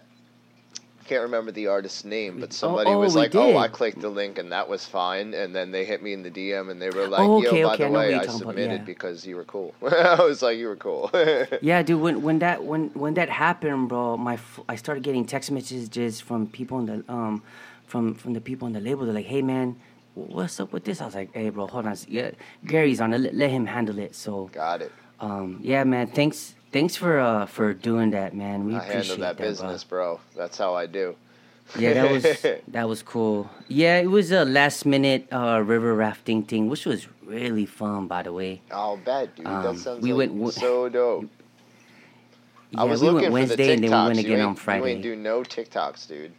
can't remember the artist's name, but somebody oh, was we like, "Oh, I clicked the link and that was fine," and then they hit me in the DM and they were like, Oh, "Yo, by okay, the know way, I talking about, submitted yeah. because you were cool." I was like, "You were cool." Yeah, dude. When when that when when that happened, bro, my I started getting text messages from people in the um from from the people in the label. They're like, "Hey, man, what's up with this?" I was like, "Hey, bro, hold on. Yeah, Gary's on it. Let him handle it." So, Got it. um, yeah, man. Thanks thanks for uh for doing that, man. We I appreciate handle that bro. business, bro. That's how I do. Yeah, that was that was cool. Yeah, it was a last minute uh, river rafting thing, which was really fun, by the way. I'll bet, dude. that Um, sounds we like went so dope. Yeah, I was we looking went Wednesday and then we went again on Friday. Ain't do no TikToks, dude.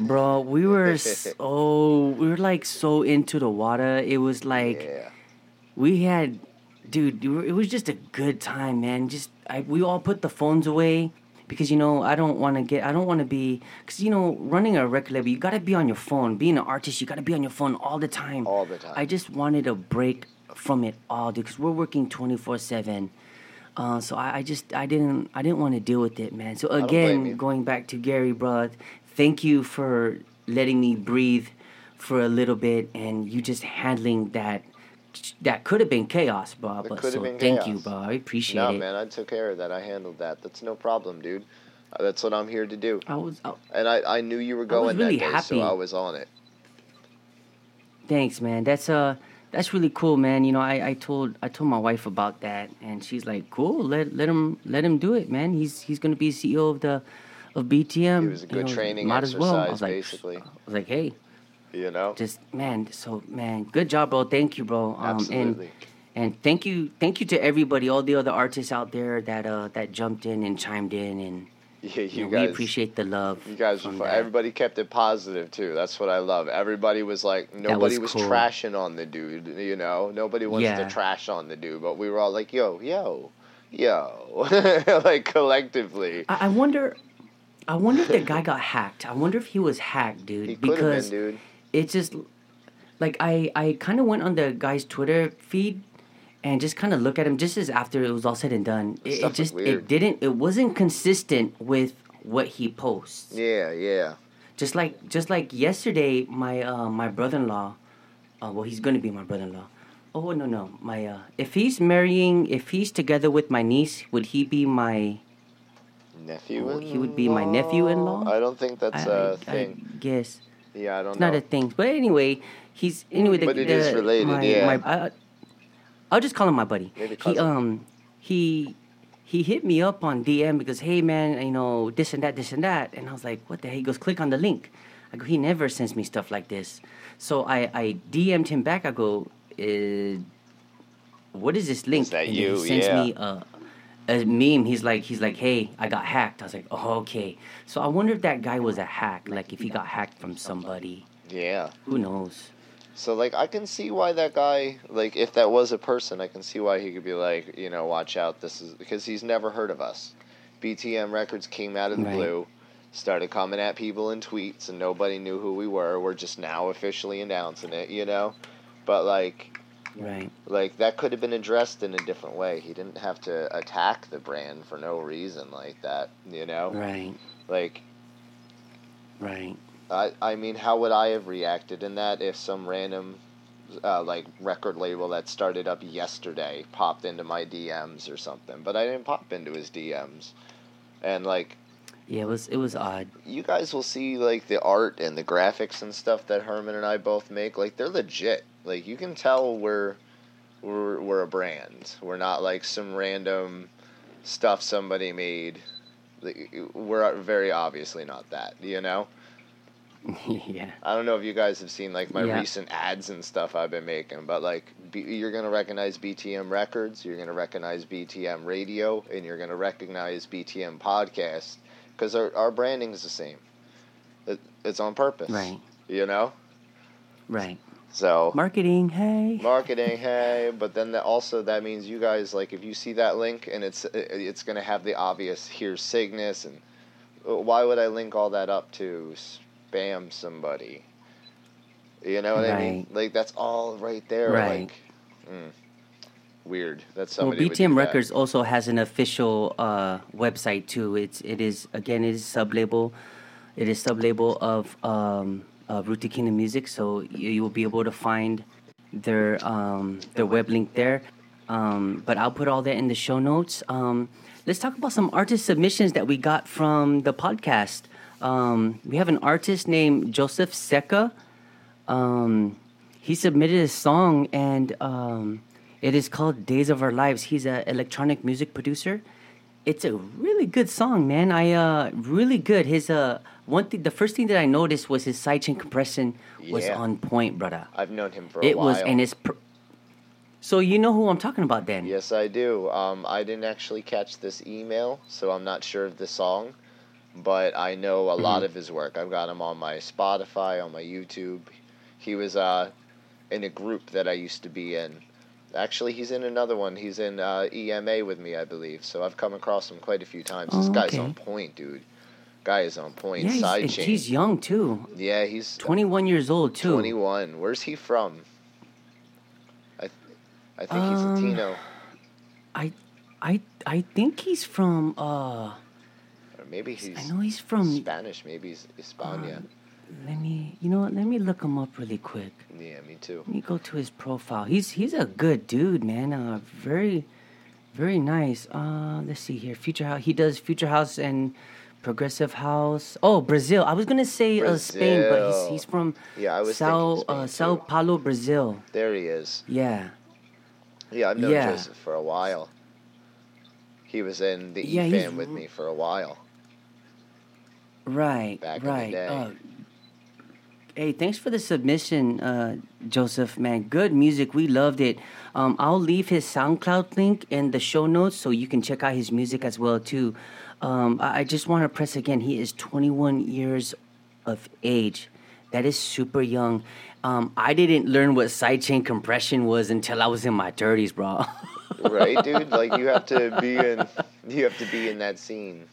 Bro, we were so we were like so into the water. It was like yeah. we had, dude. It was just a good time, man. Just I, we all put the phones away because you know I don't want to get I don't want to be because you know running a record label you got to be on your phone. Being an artist, you got to be on your phone all the time. All the time. I just wanted a break from it all, dude. Because we're working twenty four seven. Uh, so I, I just I didn't I didn't want to deal with it, man. So don't blame you. again, going back to Gary, bro, thank you for letting me breathe for a little bit, and you just handling that. That could have been chaos, Bob. It But so thank chaos. you, Bob. I appreciate No, it. man, I took care of that. I handled that. That's no problem, dude. Uh, That's what I'm here to do. I was. I, And I, I knew you were going really that day, happy. so I was on it. Thanks, man. That's uh that's really cool, man. You know, I, I told I told my wife about that and she's like, Cool, let let him let him do it, man. He's he's gonna be CEO of the of BTM. It was a You good know, training might as well. I exercise, was like, basically. I was like, hey, You know? just man, so man, good job, bro. Thank you, bro. Um Absolutely. and and thank you thank you to everybody, all the other artists out there that uh that jumped in and chimed in and yeah, you you know, guys. we appreciate the love. You guys were fun. Everybody kept it positive too. That's what I love. Everybody was like, was nobody was, cool. trashing on the dude. You know, nobody wants Yeah. to trash on the dude, but we were all like, yo, yo, yo, like collectively. I, I wonder I wonder if the guy got hacked. I wonder if he was hacked, dude. He because been, dude. It's just like I I kind of went on the guy's Twitter feed and just kind of look at him just as after it was all said and done. It, it just it didn't it wasn't consistent with what he posts. Yeah, yeah. Just like just like yesterday, my uh my brother in law, uh, well he's gonna be my brother in law. Oh no no my uh if he's marrying if he's together with my niece would he be my Nephew. Oh, he would be my nephew-in-law? I don't think that's I- a I- thing. I guess yeah, I don't it's know. not a thing. But anyway, he's anyway. The, But it is related, My, yeah. My, I, I'll just call him my buddy. Maybe he um he he hit me up on DM because hey man, you know this and that, this and that, and I was like, what the hell? He goes, click on the link. I go, he never sends me stuff like this. So I I DM'd him back. I go, uh, what is this link? that and you? He sends Yeah. me a a meme. He's like, he's like, hey, I got hacked. I was like, oh okay. So I wonder if that guy was a hack. Like if he got hacked from somebody. Yeah. Who knows? So like I can see why that guy like if that was a person I can see why he could be like you know watch out this is because he's never heard of us. BTM Records came out of the Right. blue, started coming at people in tweets and nobody knew who we were. We're just now officially announcing it, you know. But like Right. like that could have been addressed in a different way. He didn't have to attack the brand for no reason like that, you know. Right. Like Right. I, I mean, how would I have reacted in that if some random, uh, like record label that started up yesterday popped into my DMs or something? But I didn't pop into his DMs, and like Yeah, it was it was odd. you guys will see like the art and the graphics and stuff that Herman and I both make. Like they're legit. Like you can tell we're we're we're a brand. We're not like some random stuff somebody made. We're very obviously not that. You know. yeah. I don't know if you guys have seen like my Yeah. recent ads and stuff I've been making, but like B- you're gonna recognize BTM Records, you're gonna recognize BTM Radio, and you're gonna recognize BTM Podcast because our our branding is the same. It, it's on purpose, Right. You know, Right. So Marketing. Hey. marketing, hey, but then that also that means you guys like if you see that link and it's it's gonna have the obvious here's Cygnus and uh, why would I link all that up to spam somebody? You know what I mean? Like that's all right there. Right. Like, mm, weird. That's Well, somebody. would do BTM that. Records also has an official uh, website too. It's it is again it is sub label. It is sub label of um, uh, Rooted Kingdom Music, so you, you will be able to find their um, their web link there. Um, but I'll put all that in the show notes. Um, let's talk about some artist submissions that we got from the podcast. Um, we have an artist named Joseph Seca. Um, he submitted a song, and um, it is called "Days of Our Lives." He's an electronic music producer. It's a really good song, man. I uh, really good. His uh, one thing, the first thing that I noticed was his sidechain compression was Yeah. on point, brother. I've known him for a It while. was, and it's. Pr- so you know who I'm talking about, then? Yes, I do. Um, I didn't actually catch this email, so I'm not sure of the song, but I know a Mm-hmm. lot of his work. I've got him on my Spotify, on my YouTube. He was uh, in a group that I used to be in. Actually, he's in another one. He's in uh, EMA with me, I believe. So I've come across him quite a few times. This Oh, guy's okay. on point, dude. Guy is on point. Yeah, Side and chain. he's young too. yeah, he's 21 years old too. 21. Where's he from? I, th- I think he's Um, Latino. I, I, I think he's from. Uh, Or maybe he's I know he's from. Spanish. Maybe he's Hispania. Let me, you know what? Let me look him up really quick. yeah, me too. Let me go to his profile. He's he's a good dude, man. Uh, very, very nice. Uh, let's see here. Future House. He does Future House and Progressive House. Oh, Brazil. I was gonna say uh, Spain, but he's he's from Yeah, I was Sao uh, Sao. Paulo, Brazil. There he is. Yeah. Yeah, I've known Yeah. Joseph for a while. He was in the Yeah, E with me for a while. Right. Back in the right. day. Uh, hey, thanks for the submission, uh, Joseph. Man, good music. We loved it. Um, I'll leave his SoundCloud link in the show notes so you can check out his music as well too. Um, I, I just want to press again. He is 21 years of age. That is super young. Um, I didn't learn what sidechain compression was until I was in my 30s, bro. right, dude? Like you have to be in you have to be in that scene.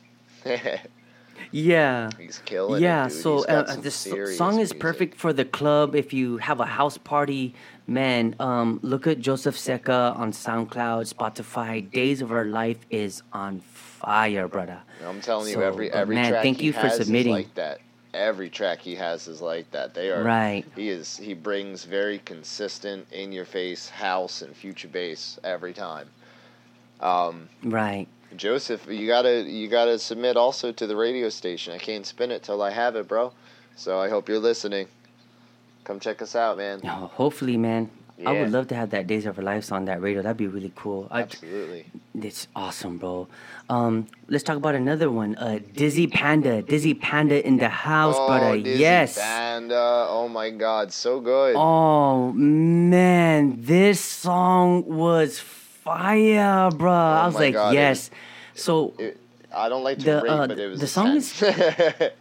yeah. He's killing yeah it, so uh, the song is music. perfect for the club if you have a house party man um, look at joseph seca on soundcloud spotify days of our life is on fire brother I'm telling you, So, every uh, every man, track thank he you for has submitting. is like that. Every track he has is like that. They are Right. He is he brings very consistent, in your face house and future bass every time. Um, right Joseph, you gotta you gotta submit also to the radio station. I can't spin it till I have it, bro. So I hope you're listening. Come check us out, man. oh, hopefully man Yeah. i would love to have that days of our lives on that radio that'd be really cool I, Absolutely. it's awesome bro um, let's talk about another one uh, dizzy panda dizzy panda in the house oh, brother Dizzy yes Panda. Oh my God, so good. Oh man, this song was fire, bro. I was Oh like, God, it yes. So, It- I don't like to The, rate, uh, but it was the song is-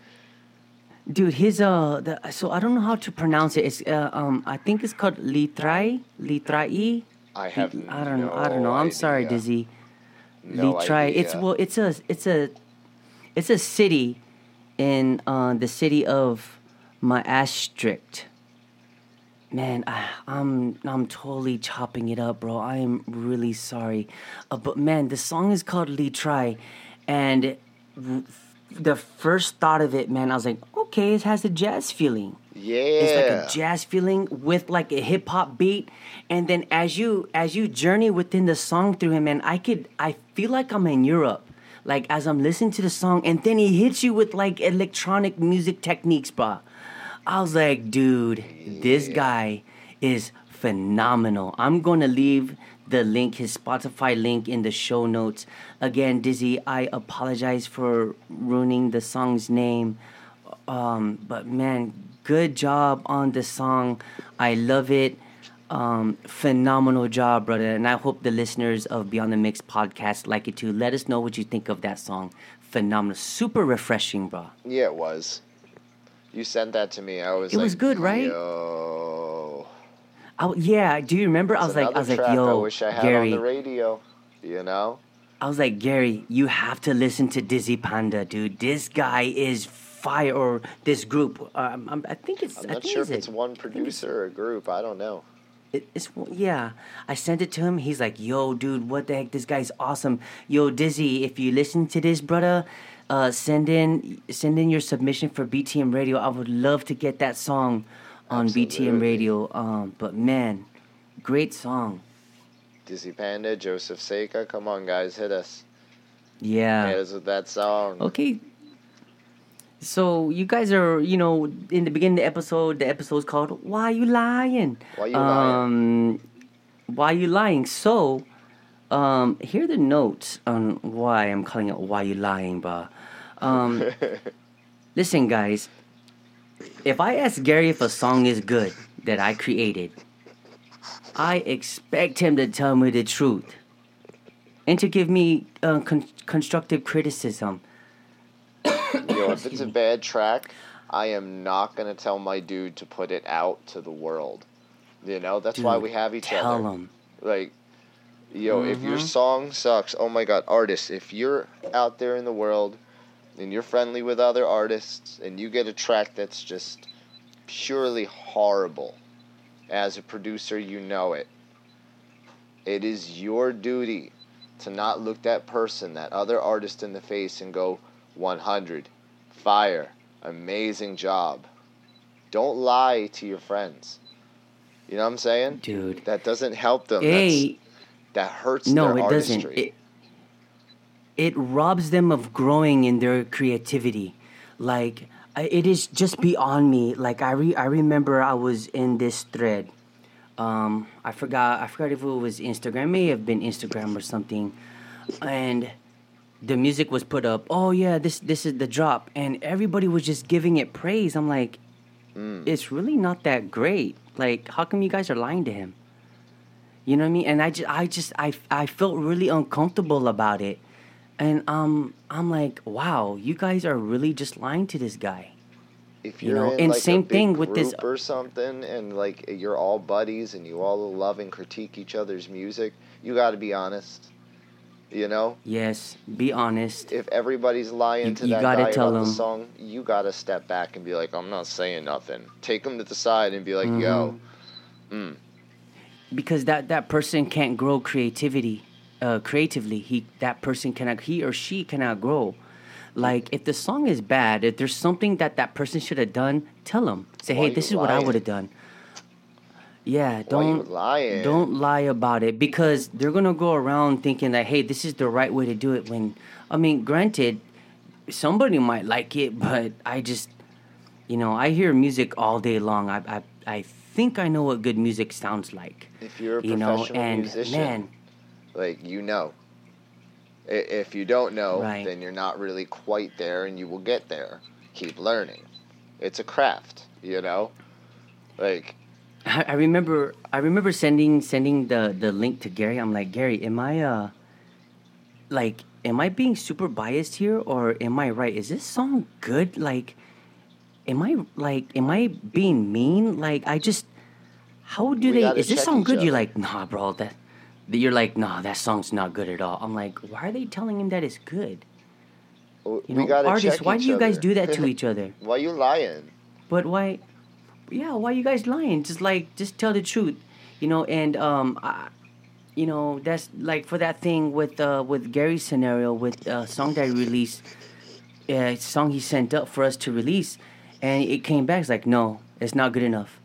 dude, his uh, the, so I don't know how to pronounce it. It's uh, um, I think it's called Litrai, Litrai. I have. I don't know. I don't know. I'm sorry. Dizzy. No Litrai. It's well, it's a, it's a, it's a city in uh, the city of my Maastricht. Man, I, I'm I'm totally chopping it up, bro. I am really sorry, uh, but man, the song is called Lee Try, and r- the first thought of it, man, I was like, okay, it has a jazz feeling. Yeah. It's like a jazz feeling with like a hip hop beat, and then as you as you journey within the song through him, man, I could I feel like I'm in Europe, like as I'm listening to the song, and then he hits you with like electronic music techniques, bro. I was like, dude, this guy is phenomenal. I'm gonna leave the link, his Spotify link, in the show notes. Again, Dizzy, I apologize for ruining the song's name. Um, but man, good job on the song. I love it. Um, phenomenal job, brother. And I hope the listeners of Beyond the Mix podcast like it too. Let us know what you think of that song. Phenomenal, super refreshing, bro. Yeah, it was. You sent that to me. I was. It like, was good, right? Yo. I, yeah, do you remember? I was like, I was like, track I yo, wish I had Gary. on the radio. You know. I was like, Gary, you have to listen to Dizzy Panda, dude. This guy is fire. Or this group. Um, I'm- I think it's. I'm not sure it's if it's a- one it's- producer or a group. I don't know. It, it's yeah. I sent it to him. He's like, "Yo, dude, what the heck? This guy's awesome. Yo, Dizzy, if you listen to this, brother, uh, send in send in your submission for BTM Radio. I would love to get that song on Absolutely. BTM Radio. Um, but man, great song. Dizzy Panda, Joseph Seca, come on guys, hit us. Yeah. Hit us with that song. Okay. So you guys are, you know, in the beginning of the episode, the episode's called "Why You Lying." Why you lying? Um, why you lying? So, um, here are the notes on why I'm calling it "Why You Lying," but um, listen, guys. If I ask Gary if a song is good that I created, I expect him to tell me the truth and to give me uh, con- constructive criticism. Yo, if it's a bad track, I am not gonna tell my dude to put it out to the world. You know, that's why we have each Tell other. him. Like, yo, if your Mhm. song sucks, oh my god, artists, if you're out there in the world and you're friendly with other artists and you get a track that's just purely horrible, as a producer, you know it. It is your duty to not look that person, that other artist in the face and go 100, fire, amazing job. Don't lie to your friends. You know what I'm saying? Dude. That doesn't help them. That's, Hey, that hurts no, their it artistry. doesn't. It, it robs them of growing in their creativity. Like it is just beyond me. Like I re- I remember I was in this thread. Um, I forgot I forgot if it was Instagram. It may have been Instagram or something, and the music was put up. Oh yeah, this this is the drop, and everybody was just giving it praise. I'm like, Mm. it's really not that great. Like, how come you guys are lying to him? You know what I mean? And I just, I just, I, I felt really uncomfortable about it, and um, I'm like, wow, you guys are really just lying to this guy. if you you're know, in and like same a big thing with this- or something, and like you're all buddies and you all love and critique each other's music, you got to be honest. You know, Yes, be honest. if everybody's lying You- to you that gotta guy tell about the them. song, you gotta step back and be like, I'm not saying nothing. Take them to the side and be like, Yo, Mm-hmm. mm, because that that person can't grow creativity uh creatively. He that person cannot he or she cannot grow. Like if the song is bad if there's something that that person should have done tell them say Why hey this is what i would have done. Yeah don't lying? don't lie about it because they're gonna go around thinking that hey this is the right way to do it when i mean granted somebody might like it but i just you know i hear music all day long. I i, I think i know what good music sounds like If you're a you know professional and musician, man like you know. If you don't know, Right. then you're not really quite there, and you will get there. Keep learning. It's a craft, you know. Like I, I remember I remember sending sending the the link to Gary. I'm like, Gary, am I uh like am I being super biased here or am I right? Is this song good? Like am I like am I being mean? Like I just how do We they is this song good? You're like, nah bro, that that you're like, nah, that song's not good at all. I'm like, why are they telling him that it's good? You we know, gotta artists, check why do you guys other. do that to each other? why you lying? But why? Yeah, why you guys lying? Just like, just tell the truth, you know. And um, I, you know, that's like for that thing with uh with Gary's scenario with uh song that he released, uh, song he sent up for us to release, and it came back. It's like, no, it's not good enough.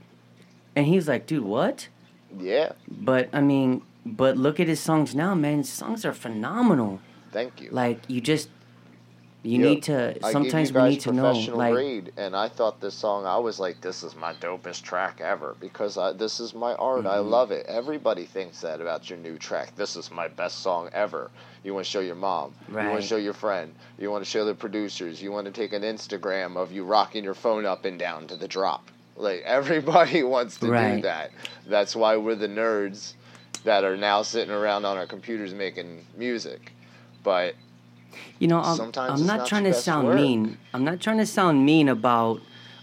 And he was like, dude, what? Yeah, But I mean, but look at his songs now, man. His songs are phenomenal. thank you. Like you just, you Yo, need to. I Sometimes we need to know, professional like. grade, and I thought this song. I was like, "This is my dopest track ever," because I, this is my art. I Mm-hmm. love it. Everybody thinks that about your new track. This is my best song ever. You want to show your mom. Right. You want to show your friend. You want to show the producers. You want to take an Instagram of you rocking your phone up and down to the drop. Like everybody wants to do Right. that. That's why we're the nerds that are now sitting around on our computers making music. But You know, I'm, Sometimes I'm not not trying to sound work. mean. I'm not trying to sound mean about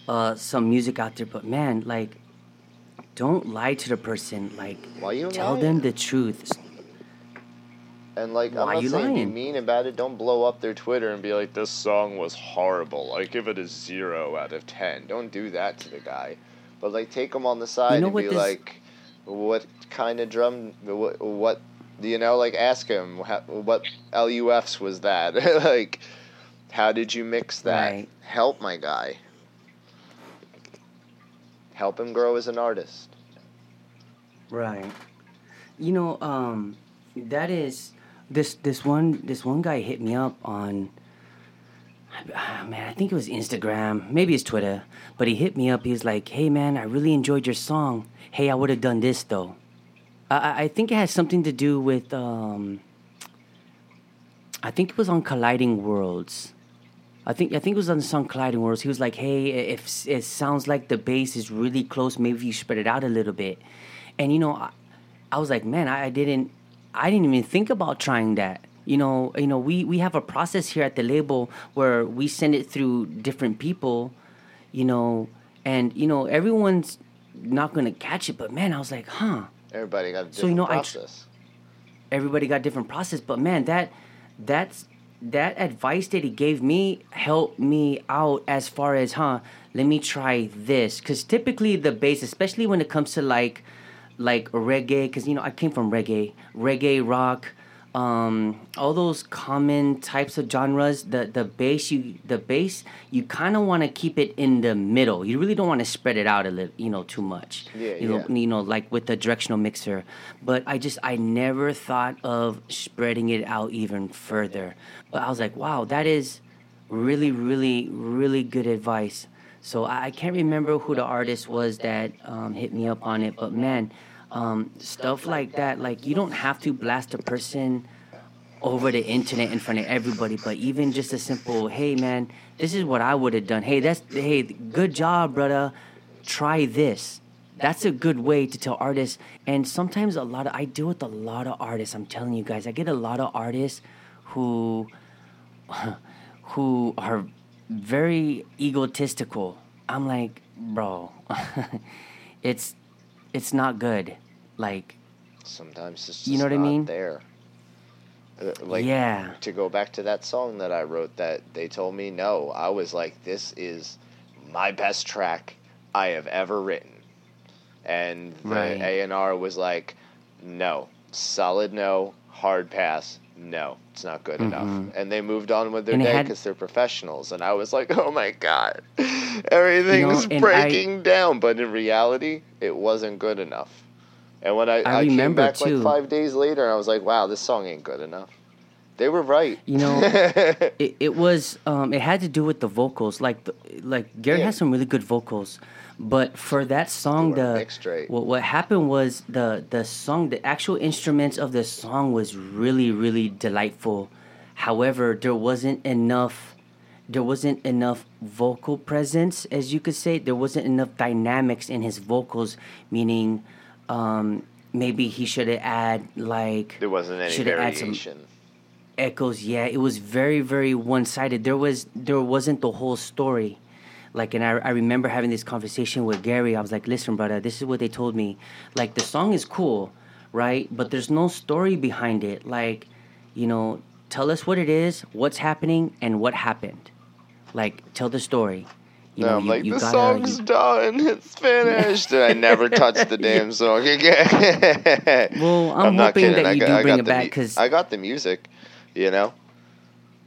uh, some music out there, but man, like, don't lie to the person. Like, Why you tell lying? them the truth. And like Why I'm not you saying lying? be mean about it. Don't blow up their Twitter and be like, "This song was horrible." Like give it a zero out of ten. Don't do that to the guy. But like take him on the side know and be this- like, "What kind of drum? What? what you know? Like ask him how, what LUFS was that? like How did you mix that? Right. Help my guy. Help him grow as an artist. Right. You know, um, that is this this one this one guy hit me up on. ah, Man, I think it was Instagram, maybe it's Twitter, but he hit me up. He's like, "Hey, man, I really enjoyed your song. Hey, I would have done this though." I- I, think it has something to do with. Um, I think it was on Colliding Worlds. I think I think it was on the song Colliding Worlds. He was like, "Hey, if it sounds like the bass is really close, maybe you spread it out a little bit." And you know, I, I was like, "Man, I, I didn't, I didn't even think about trying that." You know, you know, we we have a process here at the label where we send it through different people, you know, and you know everyone's not gonna catch it. But man, I was like, "Huh." Everybody got a different So, you know, I tr- process. everybody got different process but man that that's that advice that he gave me helped me out as far as huh let me try this because typically the bass especially when it comes to like like reggae because you know i came from reggae reggae rock um, all those common types of genres the the bass you the bass you kind of want to keep it in the middle. You really don't want to spread it out a little you know too much. Yeah, you know yeah. you know like with the directional mixer. But i just i never thought of spreading it out even further. But i was like wow that is really really really good advice. So i, I can't remember who the artist was that um, hit me up on it but man um, stuff like that like you don't have to blast a person over the internet in front of everybody but even just a simple hey man this is what i would have done. Hey that's hey good job brother. Try this. That's a good way to tell artists and sometimes a lot of i deal with a lot of artists i'm telling you guys. I get a lot of artists who who are very egotistical. I'm like bro it's it's not good like Sometimes it's just You know what I not mean? there. Uh, Like Yeah. to go back to that song that I wrote that they told me no, I was like, this is my best track I have ever written, and the Right. A and R was like, no, solid no, hard pass, no, it's not good enough, and they moved on with their Mm-hmm. And day had- because they're professionals, and I was like, oh my god, everything's and I- breaking down, but in reality, it wasn't good enough. And when I, I I, came back too. like five days later, and I was like, wow, this song ain't good enough. They were right. You know, it, it was um, it had to do with the vocals. Like the, like Gary Yeah. has some really good vocals, but for that song, the what what happened was the the song, the actual instruments of the song was really really delightful. However, there wasn't enough. There wasn't enough vocal presence, as you could say. There wasn't enough dynamics in his vocals, meaning um, maybe he should have add like there wasn't any shoulda add some- variation. echoes. Yeah it was very very one-sided. There was there wasn't the whole story. Like and I, I remember having this conversation with gary. I was like listen brother this is what they told me. Like the song is cool right? But there's no story behind it. Like you know tell us what it is what's happening and what happened. Like tell the story you No, I'm you, like, you the gotta song's you- done. It's finished. and I never touched the damn song again. Well, I'm hoping that you got- do I bring it back mu- 'cause- I got the music, you know?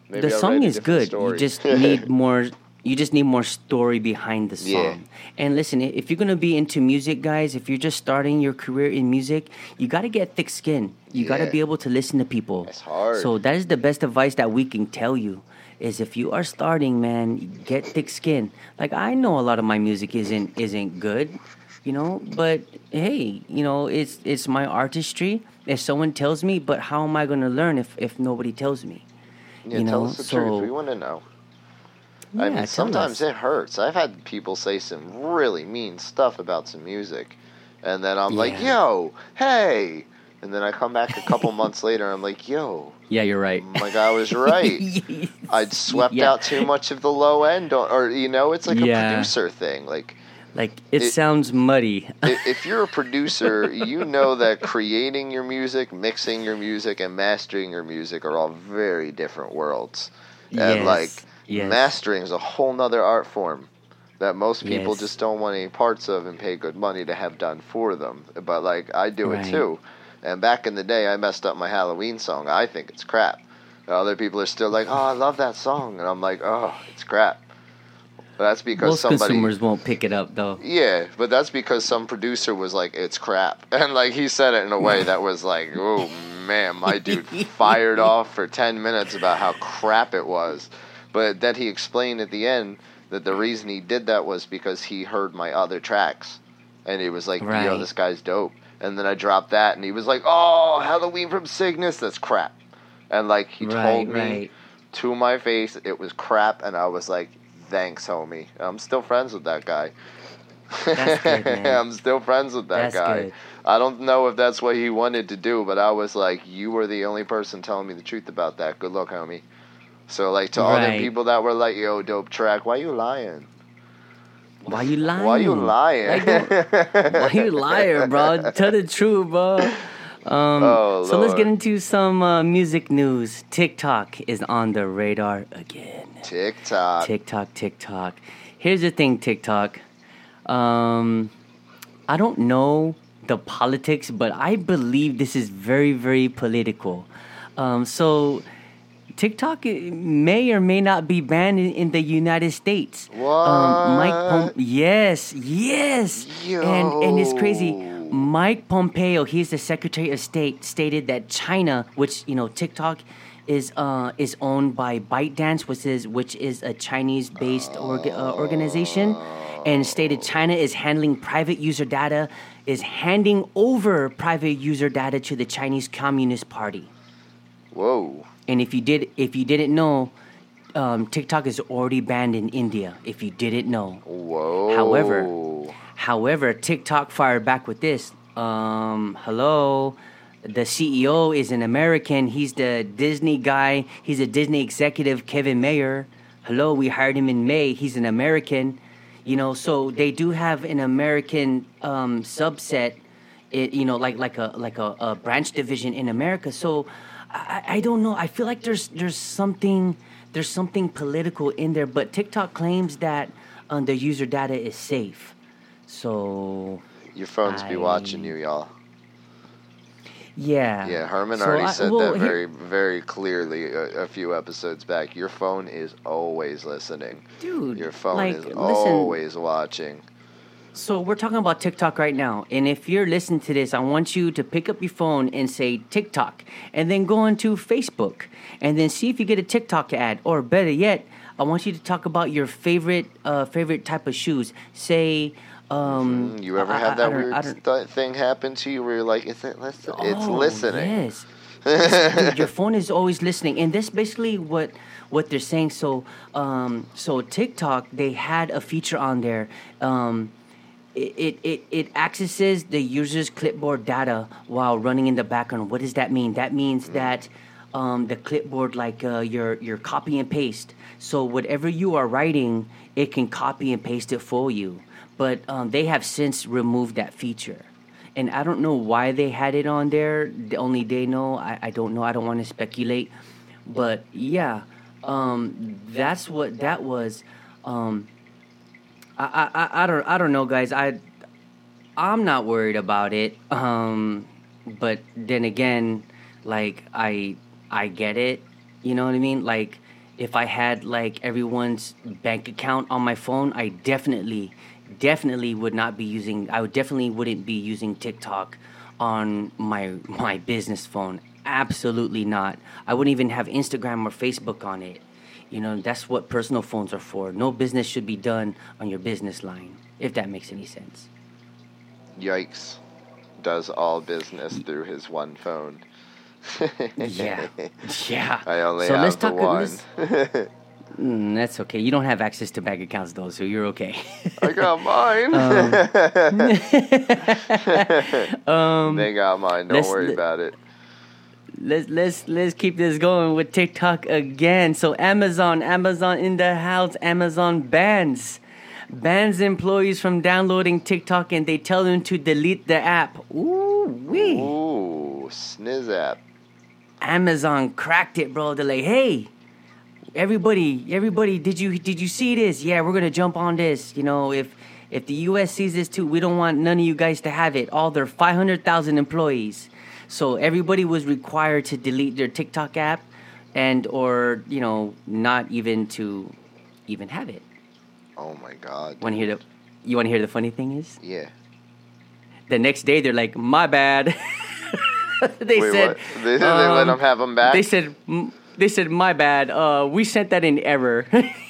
Maybe the I'll song is good. story. You just need more. You just need more story behind the song. Yeah. And listen, if you're gonna be into music, guys, if you're just starting your career in music, you got to get thick skin. You got to be able to listen to people. It's hard. So that is the best advice that we can tell you. Is if you are starting, man, get thick skin. Like I know a lot of my music isn't isn't good, you know, but hey, you know, it's it's my artistry. If someone tells me, but how am I gonna learn if if nobody tells me? yeah, you tell know, us the so truth. We want to know. I mean, sometimes us. it hurts. I've had people say some really mean stuff about some music, and then I'm like, "Yo, hey," and then I come back a couple months later, and I'm like, "Yo, Yeah, you're right. like I was right." I'd swept Yeah. out too much of the low end, or, or you know, it's like a producer thing. Like, Like it, It- sounds muddy. if you're a producer, you know that creating your music, mixing your music, and mastering your music are all very different worlds. And Yes, like yes. mastering is a whole nother art form that most people Yes. just don't want any parts of and pay good money to have done for them. But like I do Right. it too. And back in the day, I messed up my Halloween song. I think it's crap. Other people are still like, "Oh, I love that song," and I'm like, "Oh, it's crap." But that's because Most somebody. consumers won't pick it up though. Yeah, but that's because some producer was like, "It's crap," and like he said it in a way that was like, "Oh man, my dude fired off for ten minutes about how crap it was," but then he explained at the end that the reason he did that was because he heard my other tracks, and he was like, "Yo, this guy's dope," and then I dropped that, and he was like, "Oh, Halloween from Cygnus, that's crap," and like he right, told me right. to my face it was crap, and I was like, "Thanks, homie." I'm still friends with that guy. That's good, man. I'm still friends with that That's guy. good. I don't know if that's what he wanted to do, but I was like, "You were the only person telling me the truth about that. Good luck, homie." So like to all the people that were like, "Yo, dope track," why you lying? Why you lying? Why you lying? Like, Why you liar, bro? Tell the truth, bro. Um, Oh, so let's get into some uh, music news. TikTok is on the radar again. TikTok. TikTok, TikTok. Here's the thing, TikTok. Um, I don't know the politics, but I believe this is very, very political. Um, so TikTok may or may not be banned in, in the United States. Um, Mike Pom- What? yes, yes. And and it's crazy. Mike Pompeo, he's the Secretary of State, stated that China, which you know TikTok is uh, is owned by ByteDance, which is which is a Chinese-based orga- uh, organization, and stated China is handling private user data, is handing over private user data to the Chinese Communist Party. Whoa. And if you did, if you didn't know, um, TikTok is already banned in India. If you didn't know, Whoa. However- However, TikTok fired back with this. Um, hello, the CEO is an American. He's the Disney guy. He's a Disney executive, Kevin Mayer. Hello, we hired him in May. He's an American. You know, so they do have an American um, subset. It, you know, like like a like a, a branch division in America. So I, I don't know. I feel like there's there's something there's something political in there. But TikTok claims that um, their user data is safe. So Your phones be watching you, y'all. yeah. Yeah, Herman So already I- said well, that very, very clearly a, a few episodes back. Your phone is always listening. Dude, Your phone like, is listen, always watching. So we're talking about TikTok right now, and if you're listening to this, I want you to pick up your phone and say TikTok, and then go into Facebook, and then see if you get a TikTok ad, or better yet, I want you to talk about your favorite uh, favorite type of shoes. Say, um, Mm, You ever I- that I weird th- thing happen to you where you're like, is it listen? it's Oh, listening. Yes. It's- dude, your phone is always listening, and that's basically what what they're saying. So, um, so TikTok they had a feature on there. Um, it, it, it, accesses the user's clipboard data while running in the background. What does that mean? That means that um, the clipboard, like uh, your your copy and paste. So whatever you are writing, it can copy and paste it for you. But um, they have since removed that feature and I don't know why they had it on there. The Only they know. I, I don't know. I don't want to speculate, but yeah, um, that's what that was. Um, I, I, I, don't I don't know, guys. I I'm not worried about it. Um, but then again, like I I get it. You know what I mean? Like if I had like everyone's bank account on my phone, I definitely definitely would not be using I would definitely wouldn't be using TikTok on my my business phone. Absolutely not. I wouldn't even have Instagram or Facebook on it. You know, that's what personal phones are for. No business should be done on your business line, if that makes any sense. Yikes. Does all business through his one phone. Yeah. Yeah. I only So have let's the talk- one. let's- Mm, that's okay. You don't have access to bank accounts though, so you're okay. I got mine. um, they got mine. Don't worry about it. Let's let's let's keep this going with TikTok again. So Amazon, Amazon in the house, Amazon bans bans employees from downloading TikTok and they tell them to delete the app. Ooh wee. Ooh, sniz app. Amazon cracked it, bro. They're like, hey, everybody, everybody, did you did you see this? Yeah, we're gonna jump on this. You know, if if the U.S. sees this too, we don't want none of you guys to have it. All their five hundred thousand employees. So everybody was required to delete their TikTok app. and or you know not even to even have it. Oh my god. Want to hear the? You want to hear the funny thing is? Yeah. The next day they're like, "My bad." they Wait, said what? They, they let um, them have them back. They said they said my bad. Uh, we sent that in error.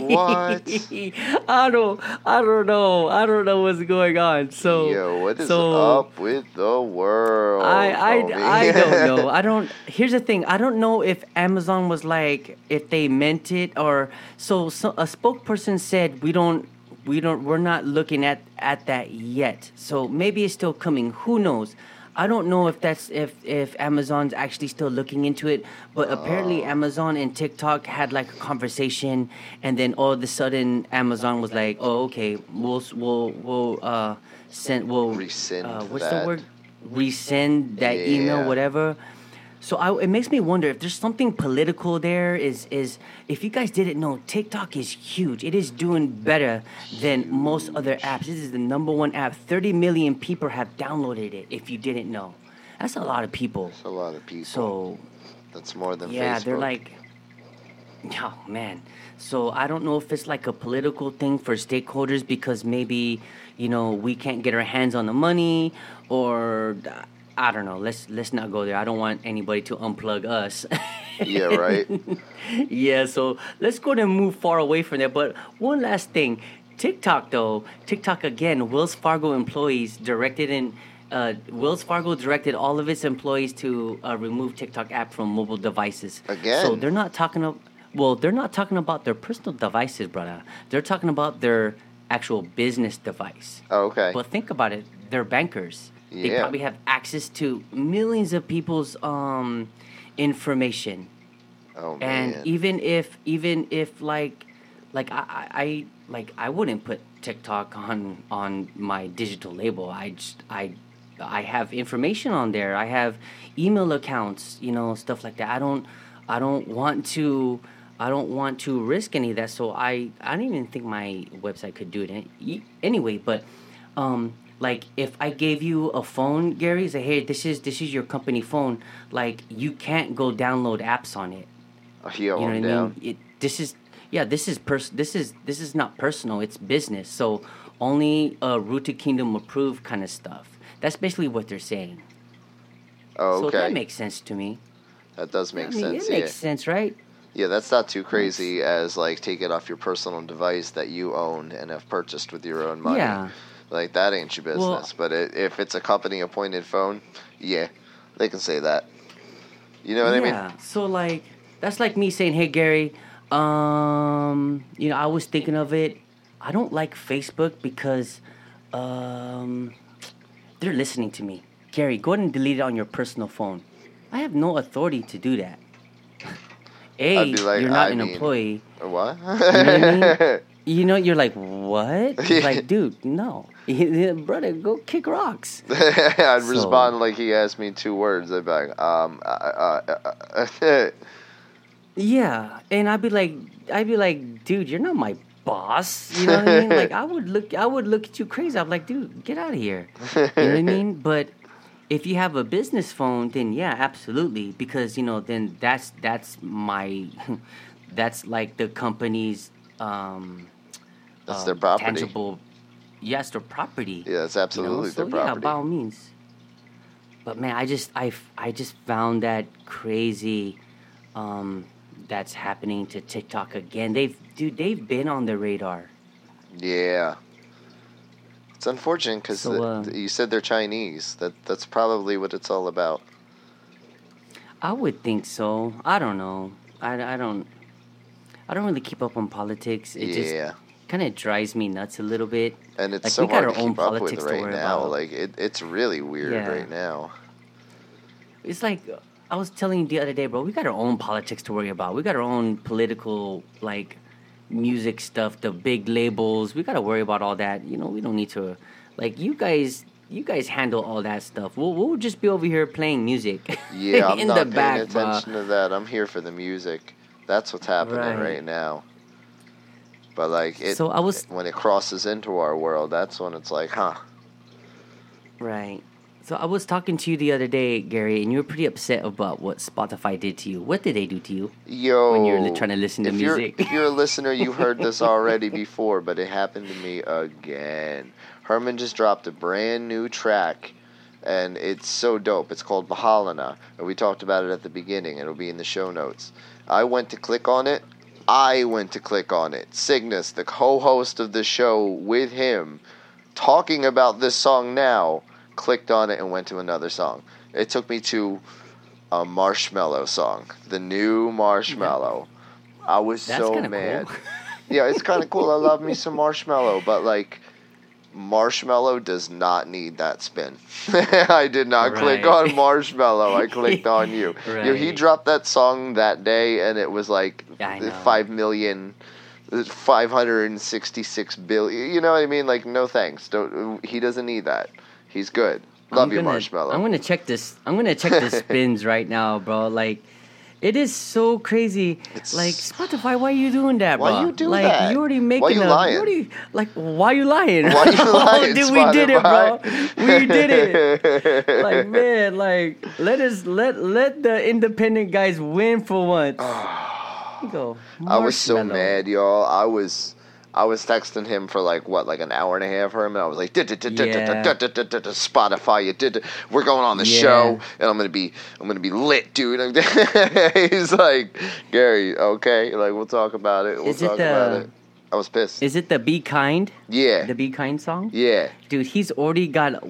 What? I don't I don't know. I don't know what's going on. So Yo, what is so up with the world? I I. I don't know. I don't. Here's the thing. I don't know if Amazon was like if they meant it or so. so a spokesperson said we don't we don't we're not looking at at that yet. So maybe it's still coming. Who knows? I don't know if that's if if Amazon's actually still looking into it, but apparently Oh. Amazon and TikTok had like a conversation, and then all of a sudden Amazon was like, "Oh, okay, we'll we'll we'll uh send we'll Rescind uh, what's that. the word? Resend that Yeah. email, whatever." So I, it makes me wonder if there's something political there. Is is if you guys didn't know, TikTok is huge. It is doing better than most other apps. This is the number one app. Thirty million people have downloaded it. If you didn't know, that's a lot of people. That's a lot of people. So That's more than yeah, Facebook. they're like, oh man. So I don't know if it's like a political thing for stakeholders because maybe you know we can't get our hands on the money, or I don't know. Let's let's not go there. I don't want anybody to unplug us. yeah, right. yeah, so let's go and move far away from that. But one last thing, TikTok though, TikTok again, Wells Fargo employees directed in. Uh, Wells Fargo directed all of its employees to uh, remove TikTok app from mobile devices. Again. So they're not talking about. Well, they're not talking about their personal devices, brother. They're talking about their actual business device. Oh, okay. But think about it. They're bankers. They Yeah. probably have access to millions of people's um, information oh and man. even if even if like like I, I I like I wouldn't put TikTok on on my digital label. I just I I have information on there. I have email accounts, you know, stuff like that. I don't I don't want to I don't want to risk any of that. So I I don't even think my website could do it any, anyway. But um, like if I gave you a phone, Gary, say hey, this is this is your company phone. Like you can't go download apps on it. Oh, yo, You know what I I'm mean? It, this is yeah, this is pers- this is this is not personal. It's business. So only uh, Rooted Kingdom approved kind of stuff. That's basically what they're saying. Oh, So that makes sense to me. that does make I mean, sense. it yeah. makes sense, right? Yeah, that's not too crazy as like take it off your personal device that you own and have purchased with your own money. Yeah. Like that ain't your business. Well- but it, if it's a company appointed phone, yeah, they can say that. You know what I mean? yeah. So like that's like me saying, "Hey Gary, um, you know, I was thinking of it. I don't like Facebook because um, they're listening to me. Gary, go ahead and delete it on your personal phone. I have no authority to do that. A, like, you're not I an mean- employee. What? I You know, you're like, what? Like, dude, no, brother, go kick rocks. I'd So- respond like he asked me two words. I'd be like, um, uh, uh, uh, uh, Yeah, and I'd be like, I'd be like, dude, you're not my boss. You know what I mean? Like, I would look, I would look at you crazy. I'm like, dude, get out of here. You know what I mean? But if you have a business phone, then yeah, absolutely, because you know, then that's that's my, that's like the company's um, That's uh, their property. tangible. Yes, their property. Yeah, that's you know? absolutely so their yeah, by all means. But man, I just I, I just found that crazy. Um, that's happening to TikTok again. They've dude, they've been on the radar. Yeah. It's unfortunate because So, uh, you said they're Chinese. That that's probably what it's all about. I would think so. I don't know. I, I don't. I don't really keep up on politics. It just yeah, kind of drives me nuts a little bit. and it's like, so we got hard our to own keep up with politics to right worry now. about. Like it, it's really weird Yeah. right now. It's like I was telling you the other day, bro. We got our own politics to worry about. We got our own political like music stuff, the big labels. We got to worry about all that. You know, we don't need to. Like you guys, you guys handle all that stuff. We'll we'll just be over here playing music. Yeah, I'm in not the paying back, attention to that. I'm here for the music. That's what's happening right, Right. now. But like it, So I was- when it crosses into our world, that's when it's like, huh? Right. So I was talking to you the other day, Gary, and you were pretty upset about what Spotify did to you. What did they do to you? Yo, When you're trying to listen to if you're- music. if you're a listener, you heard this already before, but it happened to me again. Herman just dropped a brand new track, and it's so dope. It's called Bahalana, and we talked about it at the beginning. It'll be in the show notes. I went to click on it. I went to click on it. Cygnus, the co-host of the show, with him, talking about this song now, clicked on it and went to another song. It took me to a Marshmello song, the new Marshmello. I was That's so mad. cool. yeah, it's kind of cool. I love me some Marshmello, but like. Marshmello does not need that spin. I did not click on Marshmello. I clicked on you. Yo, he dropped that song that day, and it was like know. five million, five hundred and sixty-six billion. You know what I mean? Like, no thanks. Don't. He doesn't need that. He's good. Love I'm you, gonna- Marshmello. I'm gonna check this. I'm gonna check the spins right now, bro. Like, it is so crazy. It's- like Spotify, why are you doing that, Why bro? you do like, that? You already making Why you a, lying? already, like, why you lying? Why you oh, lying, oh, dude, we did it, bro. We did it. like, man, like, let us let let the independent guys win for once. You go. I was so mad, y'all. I was. I was texting him for like what, like an hour and a half, Herman. I was like, Spotify, you did. We're going on the show, and I'm gonna be, I'm gonna be lit, dude. He's like, Gary, okay, like we'll talk about it. We'll talk about it. I was pissed. Is it the Be Kind? yeah, The Be Kind song? yeah. Dude, he's already got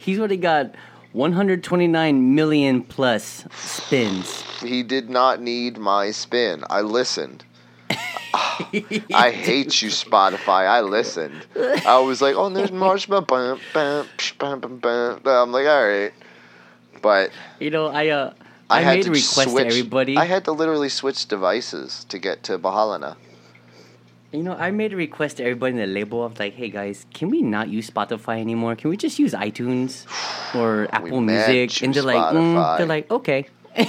he's already got 129 million plus spins. He did not need my spin. I listened. I hate you, Spotify. I listened. I was like, oh, there's marshmello. I'm like, all right. But You know, I uh I, I, had made to a request switch. to everybody. I had to literally switch devices to get to Bahalana. you know, I made a request to everybody in the label. I was like, hey guys, can we not use Spotify anymore? Can we just use iTunes or Apple Music? And they're like, mm, they're like, okay.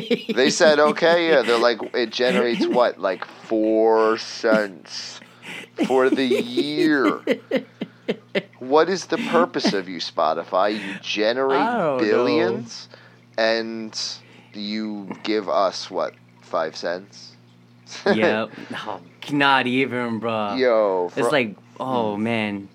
They said, okay, yeah. They're like, it generates what, like four cents for the year. What is the purpose of you, Spotify? You generate don't billions, and you give us what, five cents? yeah, oh, not even, bro. Yo, it's like, oh man.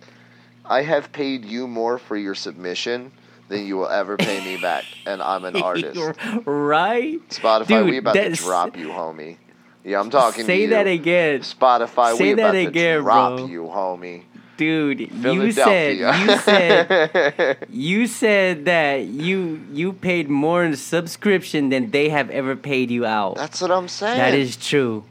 I have paid you more for your submission than you will ever pay me back, and I'm an artist. right? Spotify, Dude, we about to drop you, homie. Yeah, I'm talking to Say that again. Spotify, Say we about again, to drop bro. you, homie. Dude, you said you said you said that you you paid more in subscription than they have ever paid you out. That's what I'm saying. That is true.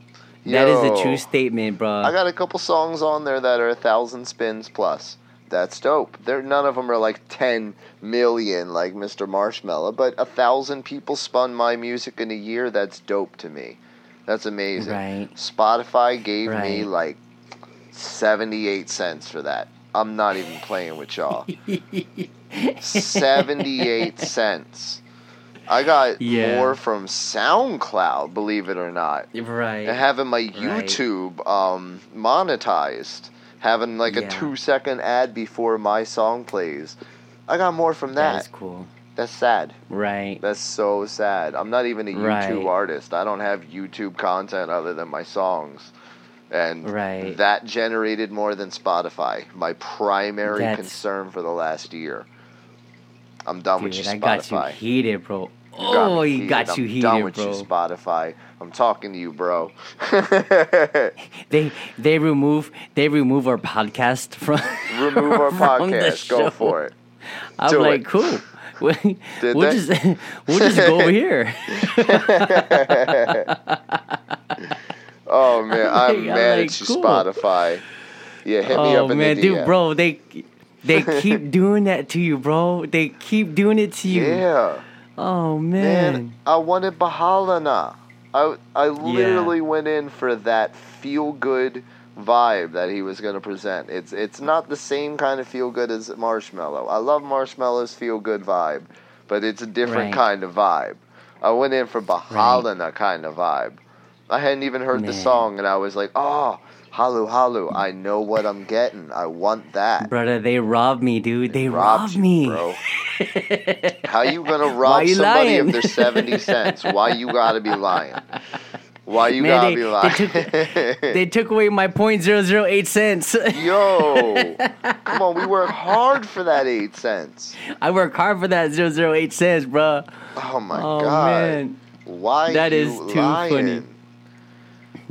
That is a true statement, bro. I got a couple songs on there that are a thousand spins plus. That's dope. There, none of them are like ten million, like Mr. Marshmello, but a thousand people spun my music in a year. That's dope to me. That's amazing. Right. Spotify gave me like seventy-eight cents for that. I'm not even playing with y'all. 78 cents. I got Yeah. more from SoundCloud, believe it or not. right. And having my YouTube um, monetized, having like a two second ad before my song plays. I got more from that that. is cool. That's sad. Right. That's so sad. I'm not even a YouTube Right. artist. I don't have YouTube content other than my songs. And Right. that generated more than Spotify. My primary That's- concern for the last year. I'm done with Dude, you, I got you Spotify. heated, bro. You got oh, me you heated. got I'm you heated, done with bro. you, Spotify. I'm talking to you, bro. They they remove they remove our podcast from Remove our from podcast. Go for it. I'm Do like, it. cool. we'll Did we'll just we'll just go over here. Oh man, I'm I'm mad like, at you, cool. Spotify. Yeah, hit me oh up in man, the dude, bro, they they keep doing that to you, bro. They keep doing it to you. Yeah, Oh man. man, I wanted Bahalana. I I literally went in for that feel good vibe that he was going to present. It's it's not the same kind of feel good as Marshmello. I love Marshmello's feel good vibe, but it's a different Right. kind of vibe. I went in for Bahalana kind of vibe. I hadn't even heard the song, and I was like, "Oh, halu halu! I know what I'm getting. I want that." Brother, they robbed me, dude. They Robbed robbed you, me. bro. How you gonna rob you somebody lying? of their seventy cents? Why you gotta be lying? Why you Man, gotta they- be they lying? took- They took away my point zero zero eight cents. Yo, come on, we work hard for that eight cents. I work hard for that zero zero eight cents, bro. Oh my oh god, man, why That you is too lying? funny.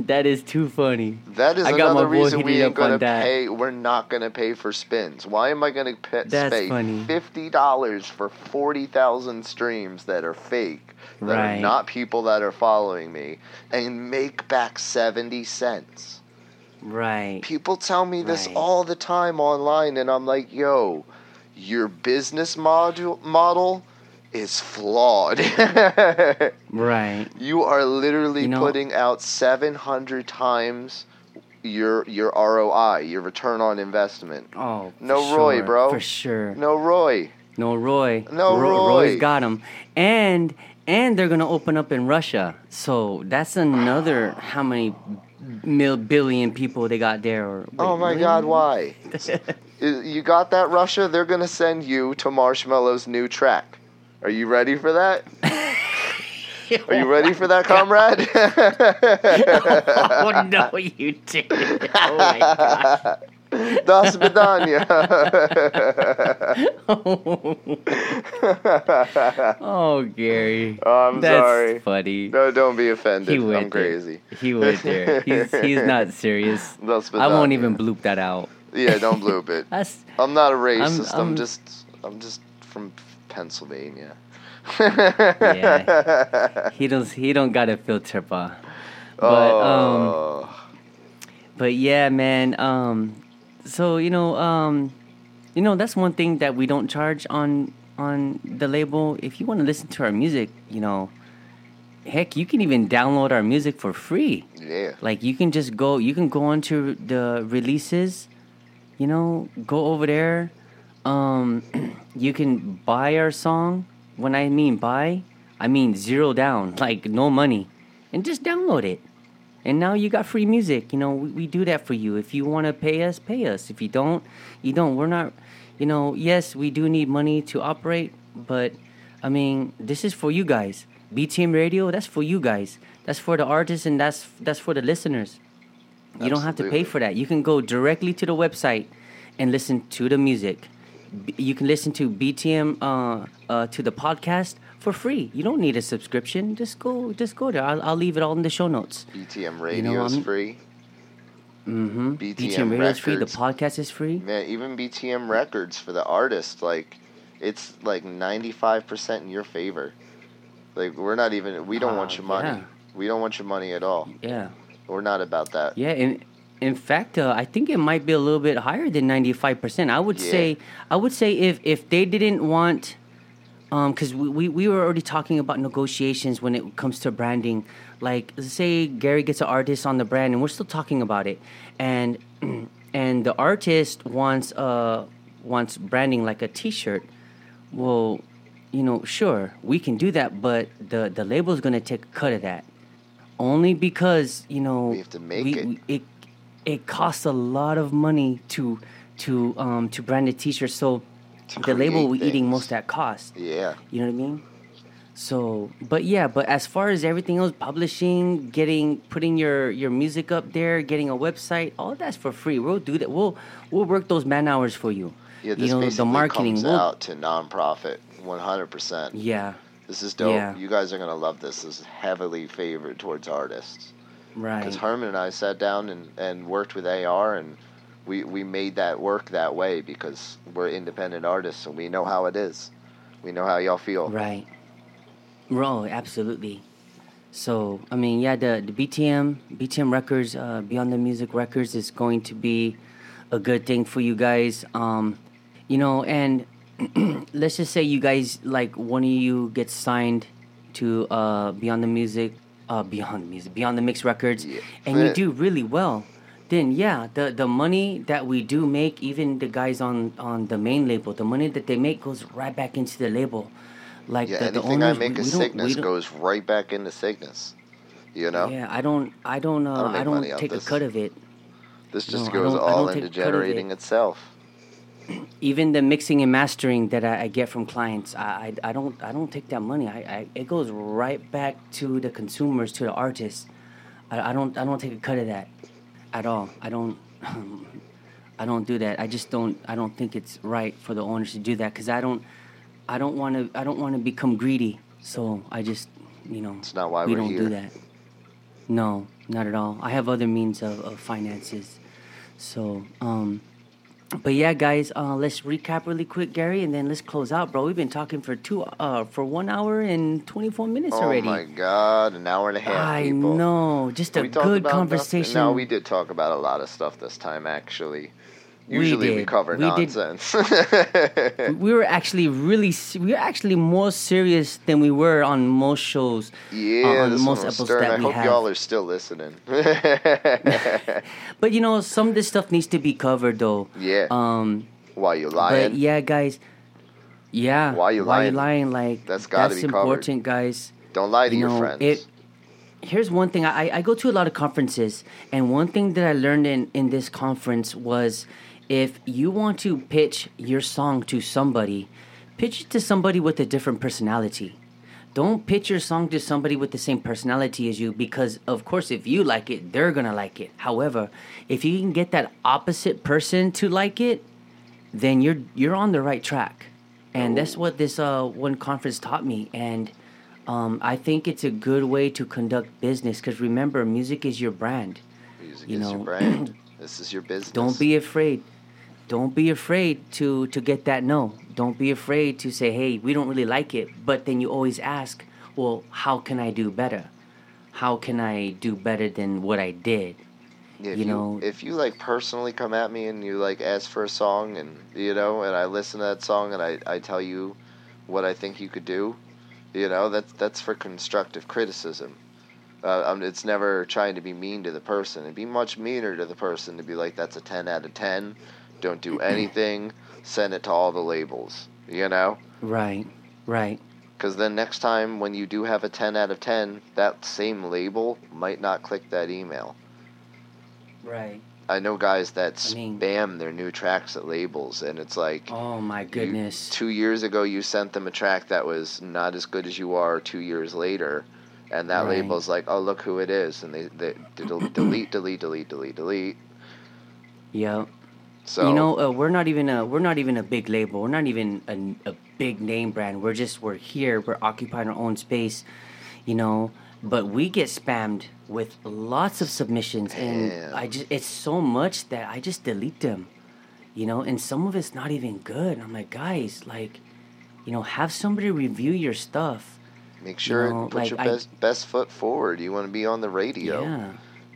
that is too funny. That is I got my another boy reason we ain't gonna that. pay. We're not gonna pay for spins. Why am I gonna pay, That's pay funny. fifty dollars for forty thousand streams that are fake, that Right. are not people that are following me, and make back seventy cents? Right. People tell me this Right. all the time online, and I'm like, yo, your business model model is flawed. Right. You are literally You know- putting out 700 times your your ROI, your return on investment. Oh. No Roy, sure, bro. For sure. No Roy. No Roy. No Roy. Roy's got him, and and they're gonna open up in Russia. So that's another how many mil billion people they got there? Or oh my really? god, why? You got that Russia? They're going to send you to Marshmello's new track. Are you ready for that? Are you ready for that, comrade? oh no, you did. Oh my god. Das Vidania. oh Gary. Oh, I'm That's sorry. funny. no, don't be offended. He went I'm crazy. There. He went there. He's he's not serious. Das I won't even bloop that out. Yeah, don't bloop it. I'm not a racist. I'm, I'm- just I'm just from Pennsylvania. Yeah. he don't he don't got a filter, pa. But um oh. but yeah, man. Um so you know um you know that's one thing that we don't charge on on the label. If you want to listen to our music, you know, heck, you can even download our music for free. yeah. Like you can just go, you can go onto the releases, you know, go over there. Um, you can buy our song. When I mean buy, I mean zero down, like no money, and just download it. And now you got free music. You know, we, we do that for you. If you want to pay us, pay us. If you don't, you don't. We're not, you know, yes, we do need money to operate, but I mean, this is for you guys. BTM Radio, that's for you guys. That's for the artists and that's that's for the listeners. You don't have to pay for that. You can go directly to the website and listen to the music. You can listen to BTM uh, uh, to the podcast for free. You don't need a subscription. Just go, just go there. I'll, I'll leave it all in the show notes. BTM You radio know, is free. Mm-hmm. BTM BTM Radio is free. The podcast is free. Man, even BTM records for the artist, like it's like ninety five percent in your favor. Like we're not even we don't want your money. yeah. We don't want your money at all. Yeah, We're not about that. yeah. In in fact, uh, I think it might be a little bit higher than ninety five percent. I would Yeah. say, I would say if if they didn't want, um, because we, we we were already talking about negotiations when it comes to branding. Like, say Gary gets an artist on the brand, and we're still talking about it, and and the artist wants uh wants branding like a T-shirt. Well, you know, sure, we can do that, but the the label's gonna take a cut of that, only because you know We have to make we- it. we- it it costs a lot of money to to um to brand a T-shirt. So the label be eating most of that cost. Yeah. You know what I mean? So, but yeah, but as far as everything else, publishing, getting, putting your your music up there, getting a website, all that's for free. We'll do that. We'll we'll work those man hours for you. Yeah, this you know basically the marketing. comes We'll, out to nonprofit, one hundred percent. yeah, This is dope. Yeah. You guys are gonna love this. This is heavily favored towards artists. Right. Because Herman and I sat down and, and worked with AR, and we we made that work that way because we're independent artists and we know how it is. We know how y'all feel. Right. Bro, absolutely. So, I mean, yeah, the, the BTM, BTM Records, uh, Beyond the Music Records is going to be a good thing for you guys. Um, you know, and let's just say you guys, like, one of you gets signed to uh, Beyond the Music, uh, Beyond the Music, Beyond the Mix Records, Yeah. and you do really well. Then yeah, the the money that we do make, even the guys on on the main label, the money that they make goes right back into the label. Like Yeah, the, the anything I make we, a we Cygnus goes right back into Cygnus. You know, Yeah, I don't. I don't. Uh, don't I don't, take a cut of it. this just No, goes all into take a cut of it. generating itself. Even the mixing and mastering that I, I get from clients, I, I I don't I don't take that money. I, I it goes right back to the consumers, to the artists. I, I don't I don't take a cut of that at all. I don't. I don't do that. I just don't. I don't think it's right for the owners to do that because I don't. I don't want to. I don't want to become greedy. So I just, you know, It's not why we don't here. do that. No, not at all. I have other means of, of finances. So, um, but yeah, guys, uh, let's recap really quick, Gary, and then let's close out, bro. We've been talking for two, uh, for one hour and twenty four minutes Oh already. Oh my god, an hour and a half. I people. know, just a We good about nothing- conversation. No, we did talk about a lot of stuff this time, actually. We Usually we, did. cover We nonsense. we were actually really we were actually more serious than we were on most shows yeah, on most episodes stern. that I hope have. y'all are still listening. but you know some of this stuff needs to be covered though yeah. um Why you but lying? yeah guys yeah Why you lying? why you lying? like That's gotta that's be covered. important guys Don't lie to you your know, friends. it- here's one thing I, I go to a lot of conferences and one thing that i learned in, in this conference was if you want to pitch your song to somebody pitch it to somebody with a different personality don't pitch your song to somebody with the same personality as you because of course if you like it they're gonna like it however if you can get that opposite person to like it then you're you're on the right track and that's what this uh one conference taught me and um, I think it's a good way to conduct business because remember, music is your brand. Music you is your know, brand. this is your business. Don't be afraid. Don't be afraid to to get that no. Don't be afraid to say, "Hey, we don't really like it." But then you always ask, "Well, how can I do better? How can I do better than what I did?" If you you, know- if you like personally come at me and you like ask for a song and you know and I listen to that song and I, I tell you what I think you could do, you know that's that's for constructive criticism. Uh, it's never trying to be mean to the person. It'd be much meaner to the person to be like, "That's a ten out of ten. Don't do anything. Send it to all the labels." You know, Right, right, because then next time when you do have a ten out of ten, that same label might not click that email. right. I know guys that I mean- spam their new tracks at labels, and it's like Oh my you- goodness. two years ago you sent them a track that was not as good as you are two years later, and that Right. label's like, oh look who it is, and they they, they del- delete delete delete delete delete. yeah. So you know, uh, we're not even a we're not even a big label. We're not even a, a big name brand. We're just we're here. We're occupying our own space. You know, but we get spammed with lots of submissions, and Damn. I just it's so much that I just delete them. You know, and some of it's not even good. I'm like, guys, like, you know, have somebody review your stuff. make sure know, put like, your I- best best foot forward. You want to be on the radio. Yeah.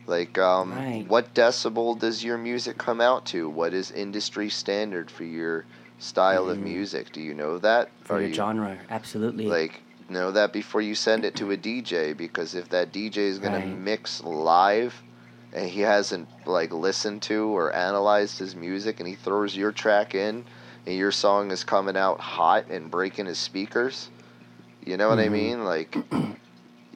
Like, um, Right. what decibel does your music come out to? What is industry standard for your style of music? Do you know that? Mm-hmm. For Are your you- genre, absolutely. Like, know that before you send it to a DJ because if that DJ is going Right. to mix live and he hasn't like listened to or analyzed his music and he throws your track in and your song is coming out hot and breaking his speakers, you know what I Mhm. mean? Like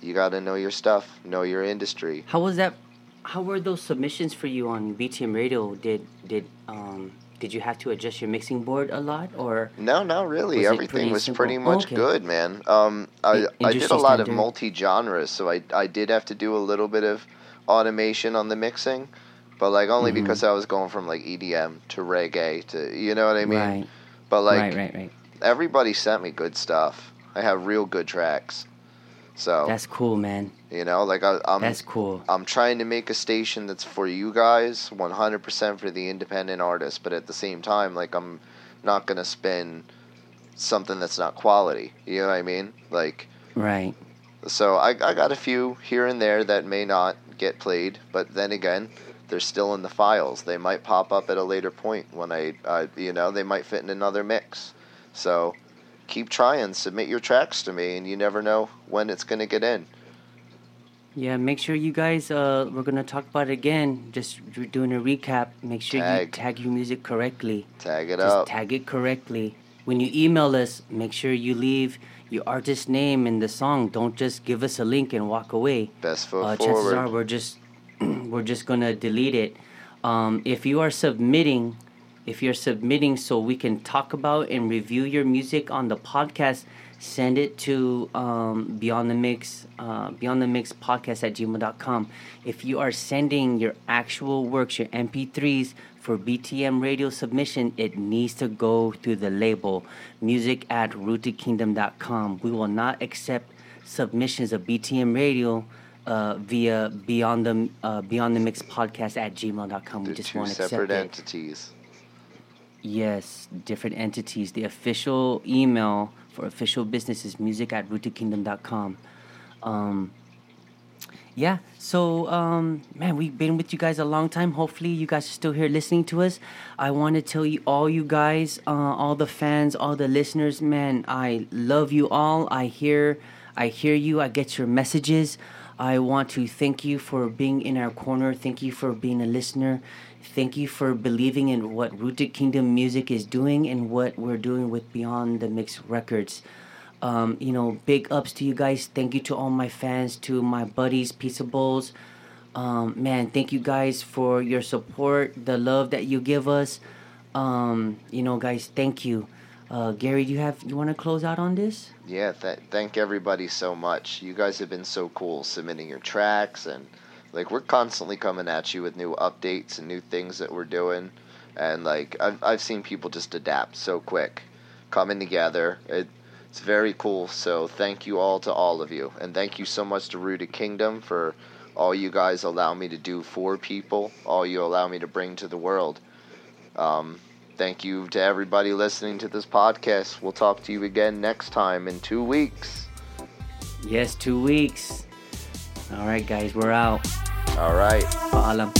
you got to know your stuff, know your industry. How was that? How were those submissions for you on BTM Radio? Did did um did you have to adjust your mixing board a lot or? No, not really. Was Everything pretty was simple? pretty much Okay. good, man. Um, I, I- did a lot of multi genres, so I I did have to do a little bit of automation on the mixing, but like only Mhm. because I was going from like EDM to reggae to you know what I mean. right, But like right, right, right. everybody sent me good stuff. I have real good tracks, so That's cool, man. you know, like I, I'm That's cool. I'm trying to make a station that's for you guys, 100% for the independent artists, but at the same time, like I'm not gonna spin something that's not quality. You know what I mean? Like, Right. so I, I got a few here and there that may not get played, but then again, they're still in the files. They might pop up at a later point when I, I you know, they might fit in another mix. So keep trying, submit your tracks to me, and you never know when it's gonna get in. Yeah, make sure you guys. Uh, we're gonna talk about it again. Just doing a recap. Make sure you Tag. tag your music correctly. Tag it Just up. tag it correctly. when you email us, make sure you leave your artist name in the song. Don't just give us a link and walk away. Best foot Uh, forward. chances are we're just we're just gonna delete it. Um, if you are submitting, if you're submitting so we can talk about and review your music on the podcast, send it to um, Beyond the Mix, uh, Beyond the Mix podcast at gmail.com. If you are sending your actual works, your MP3s for BTM radio submission, it needs to go through the label music at rootedkingdom.com. We will not accept submissions of BTM radio uh, via Beyond the uh, Beyond the Mix podcast at gmail.com. We They're just two won't accept separate it. entities. Yes, different entities. The official email for official business is music at rootedkingdom.com. Um, yeah, so, um, man, we've been with you guys a long time. Hopefully, you guys are still here listening to us. I want to tell you, all you guys, uh, all the fans, all the listeners, man, I love you all. I hear, I hear you. I get your messages. I want to thank you for being in our corner. Thank you for being a listener. Thank you for believing in what Rooted Kingdom Music is doing and what we're doing with Beyond the Mix Records. Um, you know, big ups to you guys. Thank you to all my fans, to my buddies, Bowls. Um, man, thank you guys for your support, the love that you give us. Um, you know, guys, thank you. Uh, Gary, do you have you want to close out on this? Yeah, th- thank everybody so much. You guys have been so cool submitting your tracks and like we're constantly coming at you with new updates and new things that we're doing and like I've I've seen people just adapt so quick coming together. It it's very cool. So thank you all to all of you and thank you so much to Rooted Kingdom for all you guys allow me to do for people, all you allow me to bring to the world. Um, thank you to everybody listening to this podcast. We'll talk to you again next time in two weeks. Yes, two weeks. All right, guys, we're out. All right. Paalam.